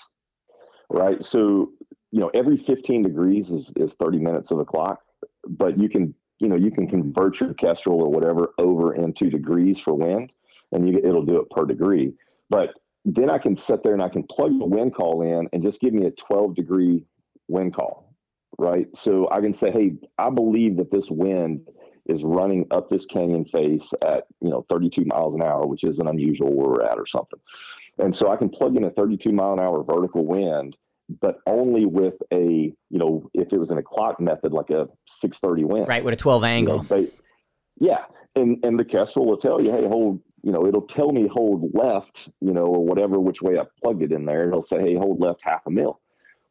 [SPEAKER 1] Right. So, you know, every 15 degrees is, is 30 minutes of the clock, but you can, you know, you can convert your Kestrel or whatever over into degrees for wind and you, it'll do it per degree. But then I can sit there and I can plug the wind call in and just give me a 12 degree wind call, right? So I can say, hey, I believe that this wind is running up this canyon face at you know 32 miles an hour, which isn't unusual where we're at or something. And so I can plug in a 32 mile an hour vertical wind, but only with a you know if it was in a clock method like a 630 wind,
[SPEAKER 2] right, with a 12 angle.
[SPEAKER 1] You know, they, yeah, and and the Kestrel will tell you, hey, hold you know, it'll tell me hold left, you know, or whatever, which way I plugged it in there. It'll say, hey, hold left half a mil.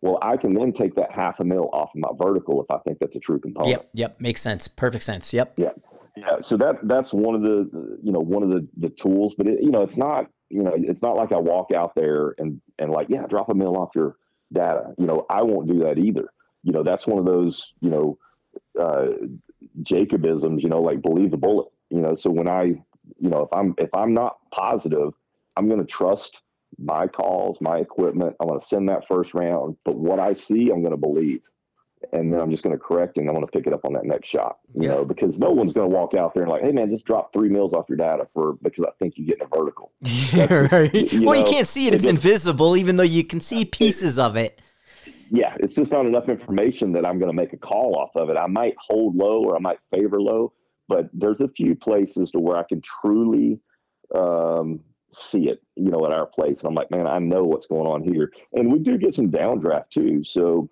[SPEAKER 1] Well, I can then take that half a mil off of my vertical if I think that's a true component.
[SPEAKER 2] Yep, yep, makes sense. Perfect sense. Yep.
[SPEAKER 1] Yeah, yeah. So that that's one of the you know one of the the tools, but it, you know it's not you know it's not like I walk out there and and like yeah drop a mil off your data. You know I won't do that either. You know that's one of those you know uh, Jacobisms. You know like believe the bullet. You know so when I you know, if I'm if I'm not positive, I'm going to trust my calls, my equipment. I'm going to send that first round, but what I see, I'm going to believe, and then I'm just going to correct and I'm going to pick it up on that next shot. You yeah. know, because no one's going to walk out there and like, hey man, just drop three mils off your data for because I think you get in a vertical.
[SPEAKER 2] right. You well, know, you can't see it; it's it invisible, even though you can see pieces of it.
[SPEAKER 1] yeah, it's just not enough information that I'm going to make a call off of it. I might hold low or I might favor low, but there's a few places to where I can truly um, see it, you know, at our place. And I'm like, man, I know what's going on here. And we do get some downdraft too. So,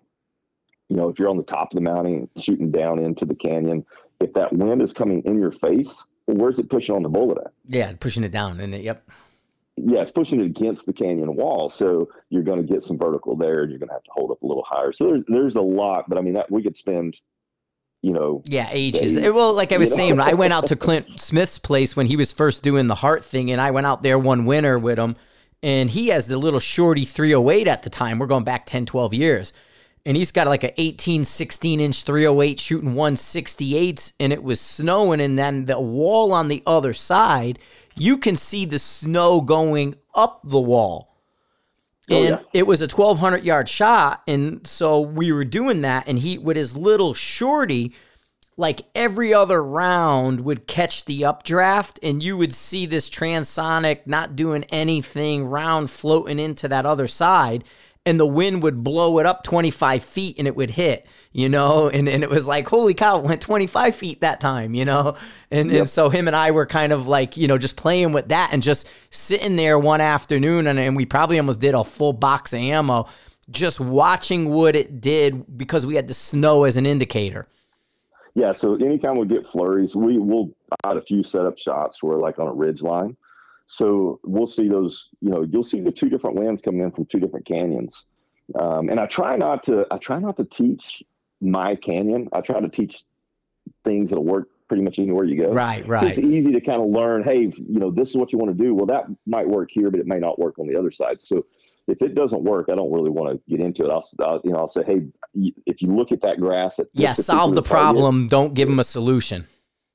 [SPEAKER 1] you know, if you're on the top of the mountain shooting down into the canyon, if that wind is coming in your face, well, where's it pushing on the bullet at?
[SPEAKER 2] Yeah, pushing it down, and it, yep.
[SPEAKER 1] Yeah, it's pushing it against the canyon wall, so you're going to get some vertical there, and you're going to have to hold up a little higher. So there's there's a lot, but I mean that we could spend you know.
[SPEAKER 2] Yeah, ages. Days, well, like I was saying, know? I went out to Clint Smith's place when he was first doing the heart thing, and I went out there one winter with him, and he has the little shorty 308 at the time. We're going back 10, 12 years and he's got like an 18, 16 inch 308 shooting 168s, and it was snowing. And then the wall on the other side, you can see the snow going up the wall. Oh, and yeah. it was a 1200 yard shot. And so we were doing that, and he, with his little shorty, like every other round would catch the updraft and you would see this transonic not doing anything round floating into that other side and the wind would blow it up 25 feet and it would hit, you know? And, and it was like, holy cow, it went 25 feet that time, you know? And, yep. and so him and I were kind of like, you know, just playing with that and just sitting there one afternoon and, and we probably almost did a full box of ammo just watching what it did because we had the snow as an indicator.
[SPEAKER 1] Yeah, so anytime we get flurries, we will add a few setup shots where like on a ridge line so we'll see those, you know, you'll see the two different winds coming in from two different canyons. Um, and I try not to, I try not to teach my canyon. I try to teach things that'll work pretty much anywhere you go.
[SPEAKER 2] Right, right.
[SPEAKER 1] It's easy to kind of learn, hey, you know, this is what you want to do. Well, that might work here, but it may not work on the other side. So if it doesn't work, I don't really want to get into it. I'll, I'll you know, I'll say, hey, if you look at that grass, at
[SPEAKER 2] yeah, solve the problem. Don't give them a solution.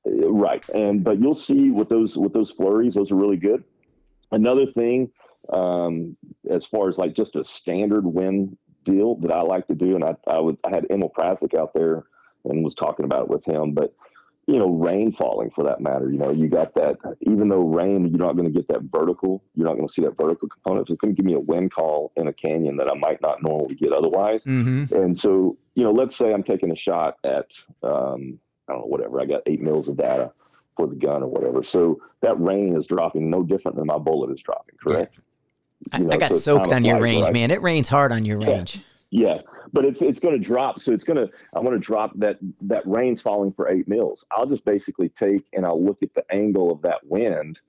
[SPEAKER 1] Right, and but you'll see with those with those flurries, those are really good. Another thing, um, as far as like just a standard wind deal that I like to do, and I I would I had Emil Praslick out there and was talking about it with him, but you know, rain falling for that matter. You know, you got that, even though rain, you're not going to get that vertical, you're not going to see that vertical component. It's going to give me a wind call in a canyon that I might not normally get otherwise. Mm-hmm. And so, you know, let's say I'm taking a shot at, um, I don't know, whatever. I got eight mils of data for the gun or whatever. So that rain is dropping no different than my bullet is dropping, correct?
[SPEAKER 2] Yeah. You know, I, got so soaked on your range, right? man. It rains hard on your range.
[SPEAKER 1] Yeah. yeah. But it's it's going to drop, so it's going to. I'm gonna drop that that rain's falling for eight mils. I'll just basically take and I'll look at the angle of that wind,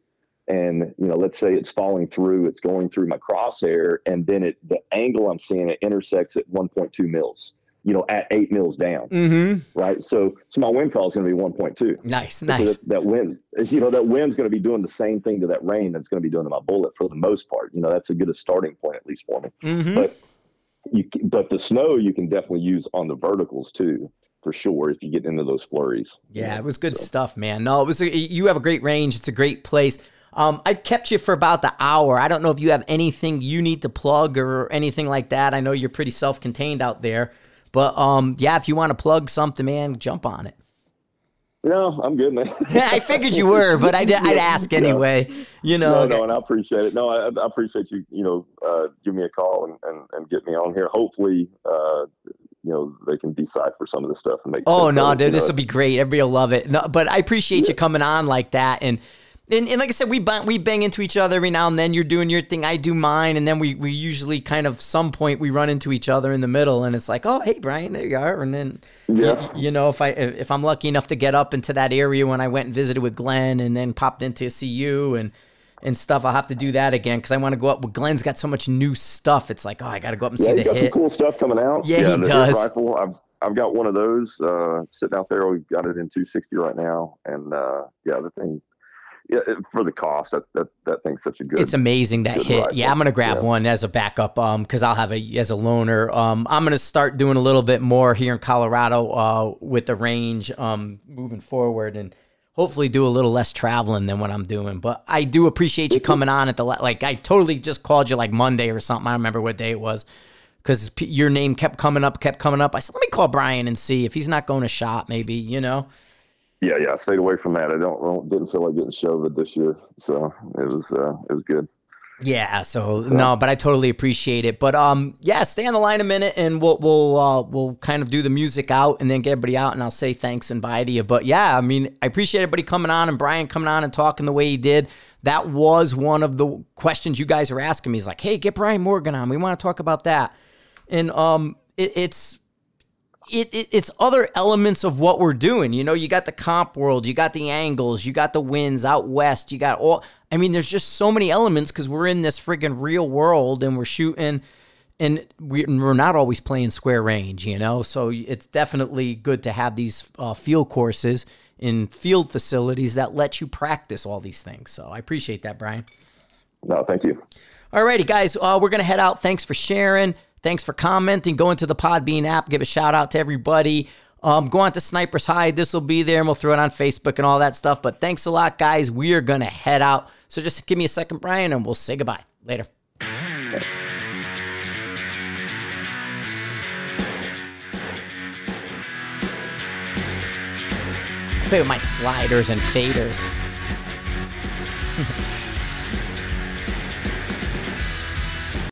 [SPEAKER 1] and you know, let's say it's falling through, it's going through my crosshair, and then it the angle I'm seeing it intersects at 1.2 mils you know, at eight mils down. Mm-hmm. Right. So, so my wind call is going to be 1.2.
[SPEAKER 2] Nice. Nice.
[SPEAKER 1] That, that, wind is, you know, that wind's going to be doing the same thing to that rain that's going to be doing to my bullet for the most part. You know, that's a good a starting point, at least for me. Mm-hmm. But you, but the snow you can definitely use on the verticals too. For sure, if you get into those flurries.
[SPEAKER 2] Yeah, it was good so. stuff, man. No, it was. A, you have a great range. It's a great place. Um, I kept you for about the hour. I don't know if you have anything you need to plug or anything like that. I know you're pretty self-contained out there. But um, yeah, if you want to plug something, man, jump on it.
[SPEAKER 1] No, I'm good, man.
[SPEAKER 2] I figured you were, but I'd, I'd ask anyway. You know.
[SPEAKER 1] No, no, and I appreciate it. No, I, I appreciate you. You know, uh, give me a call and, and, and get me on here. Hopefully, uh, you know, they can decipher some of the stuff and make.
[SPEAKER 2] Oh no, dude, this will be great. Everybody will love it. No, but I appreciate yeah. you coming on like that and and, and like I said, we bang, we bang into each other every now and then. You're doing your thing, I do mine, and then we, we usually kind of some point we run into each other in the middle, and it's like, oh hey Bryan, there you are, and then yeah. you, you know if I if I'm lucky enough to get up into that area when I went and visited with Glenn, and then popped into see you and and stuff, I'll have to do that again because I want to go up. With Glenn's got so much new stuff. It's like, oh, I got to go up and
[SPEAKER 1] yeah,
[SPEAKER 2] see
[SPEAKER 1] the
[SPEAKER 2] got
[SPEAKER 1] hit. some cool stuff coming out.
[SPEAKER 2] Yeah, yeah he does.
[SPEAKER 1] Rifle. I've I've got one of those uh, sitting out there. We've got it in 260 right now, and uh, yeah, the thing for the cost, that that that thing's such a good.
[SPEAKER 2] It's amazing that hit. Rifle. Yeah, I'm gonna grab yeah. one as a backup, um, because I'll have a as a loaner. Um, I'm gonna start doing a little bit more here in Colorado, uh, with the range, um, moving forward, and hopefully do a little less traveling than what I'm doing. But I do appreciate you coming on at the like. I totally just called you like Monday or something. I remember what day it was. Because your name kept coming up, kept coming up. I said, let me call Bryan and see if he's not going to shop, maybe, you know?
[SPEAKER 1] Yeah, yeah, I stayed away from that. I don't, don't didn't feel like getting shoved this year, so it was uh, it was good.
[SPEAKER 2] Yeah, so no, but I totally appreciate it. But um, yeah, stay on the line a minute, and we'll we'll uh, we'll kind of do the music out, and then get everybody out, and I'll say thanks and bye to you. But yeah, I mean, I appreciate everybody coming on and Bryan coming on and talking the way he did. That was one of the questions you guys are asking me. He's like, "Hey, get Bryan Morgan on. We want to talk about that." And um, it, it's it, it, it's other elements of what we're doing. You know, you got the comp world, you got the angles, you got the winds out west, you got all. I mean, there's just so many elements because we're in this freaking real world and we're shooting, and we're not always playing square range. You know, so it's definitely good to have these uh, field courses in field facilities that let you practice all these things. So I appreciate that, Bryan.
[SPEAKER 1] No, thank you.
[SPEAKER 2] All righty, guys. Uh, we're gonna head out. Thanks for sharing. Thanks for commenting. Go into the Podbean app. Give a shout out to everybody. Um, go on to Snipers Hide. This will be there, and we'll throw it on Facebook and all that stuff. But thanks a lot, guys. We are gonna head out. So just give me a second, Bryan, and we'll say goodbye. Later. Play with my sliders and faders.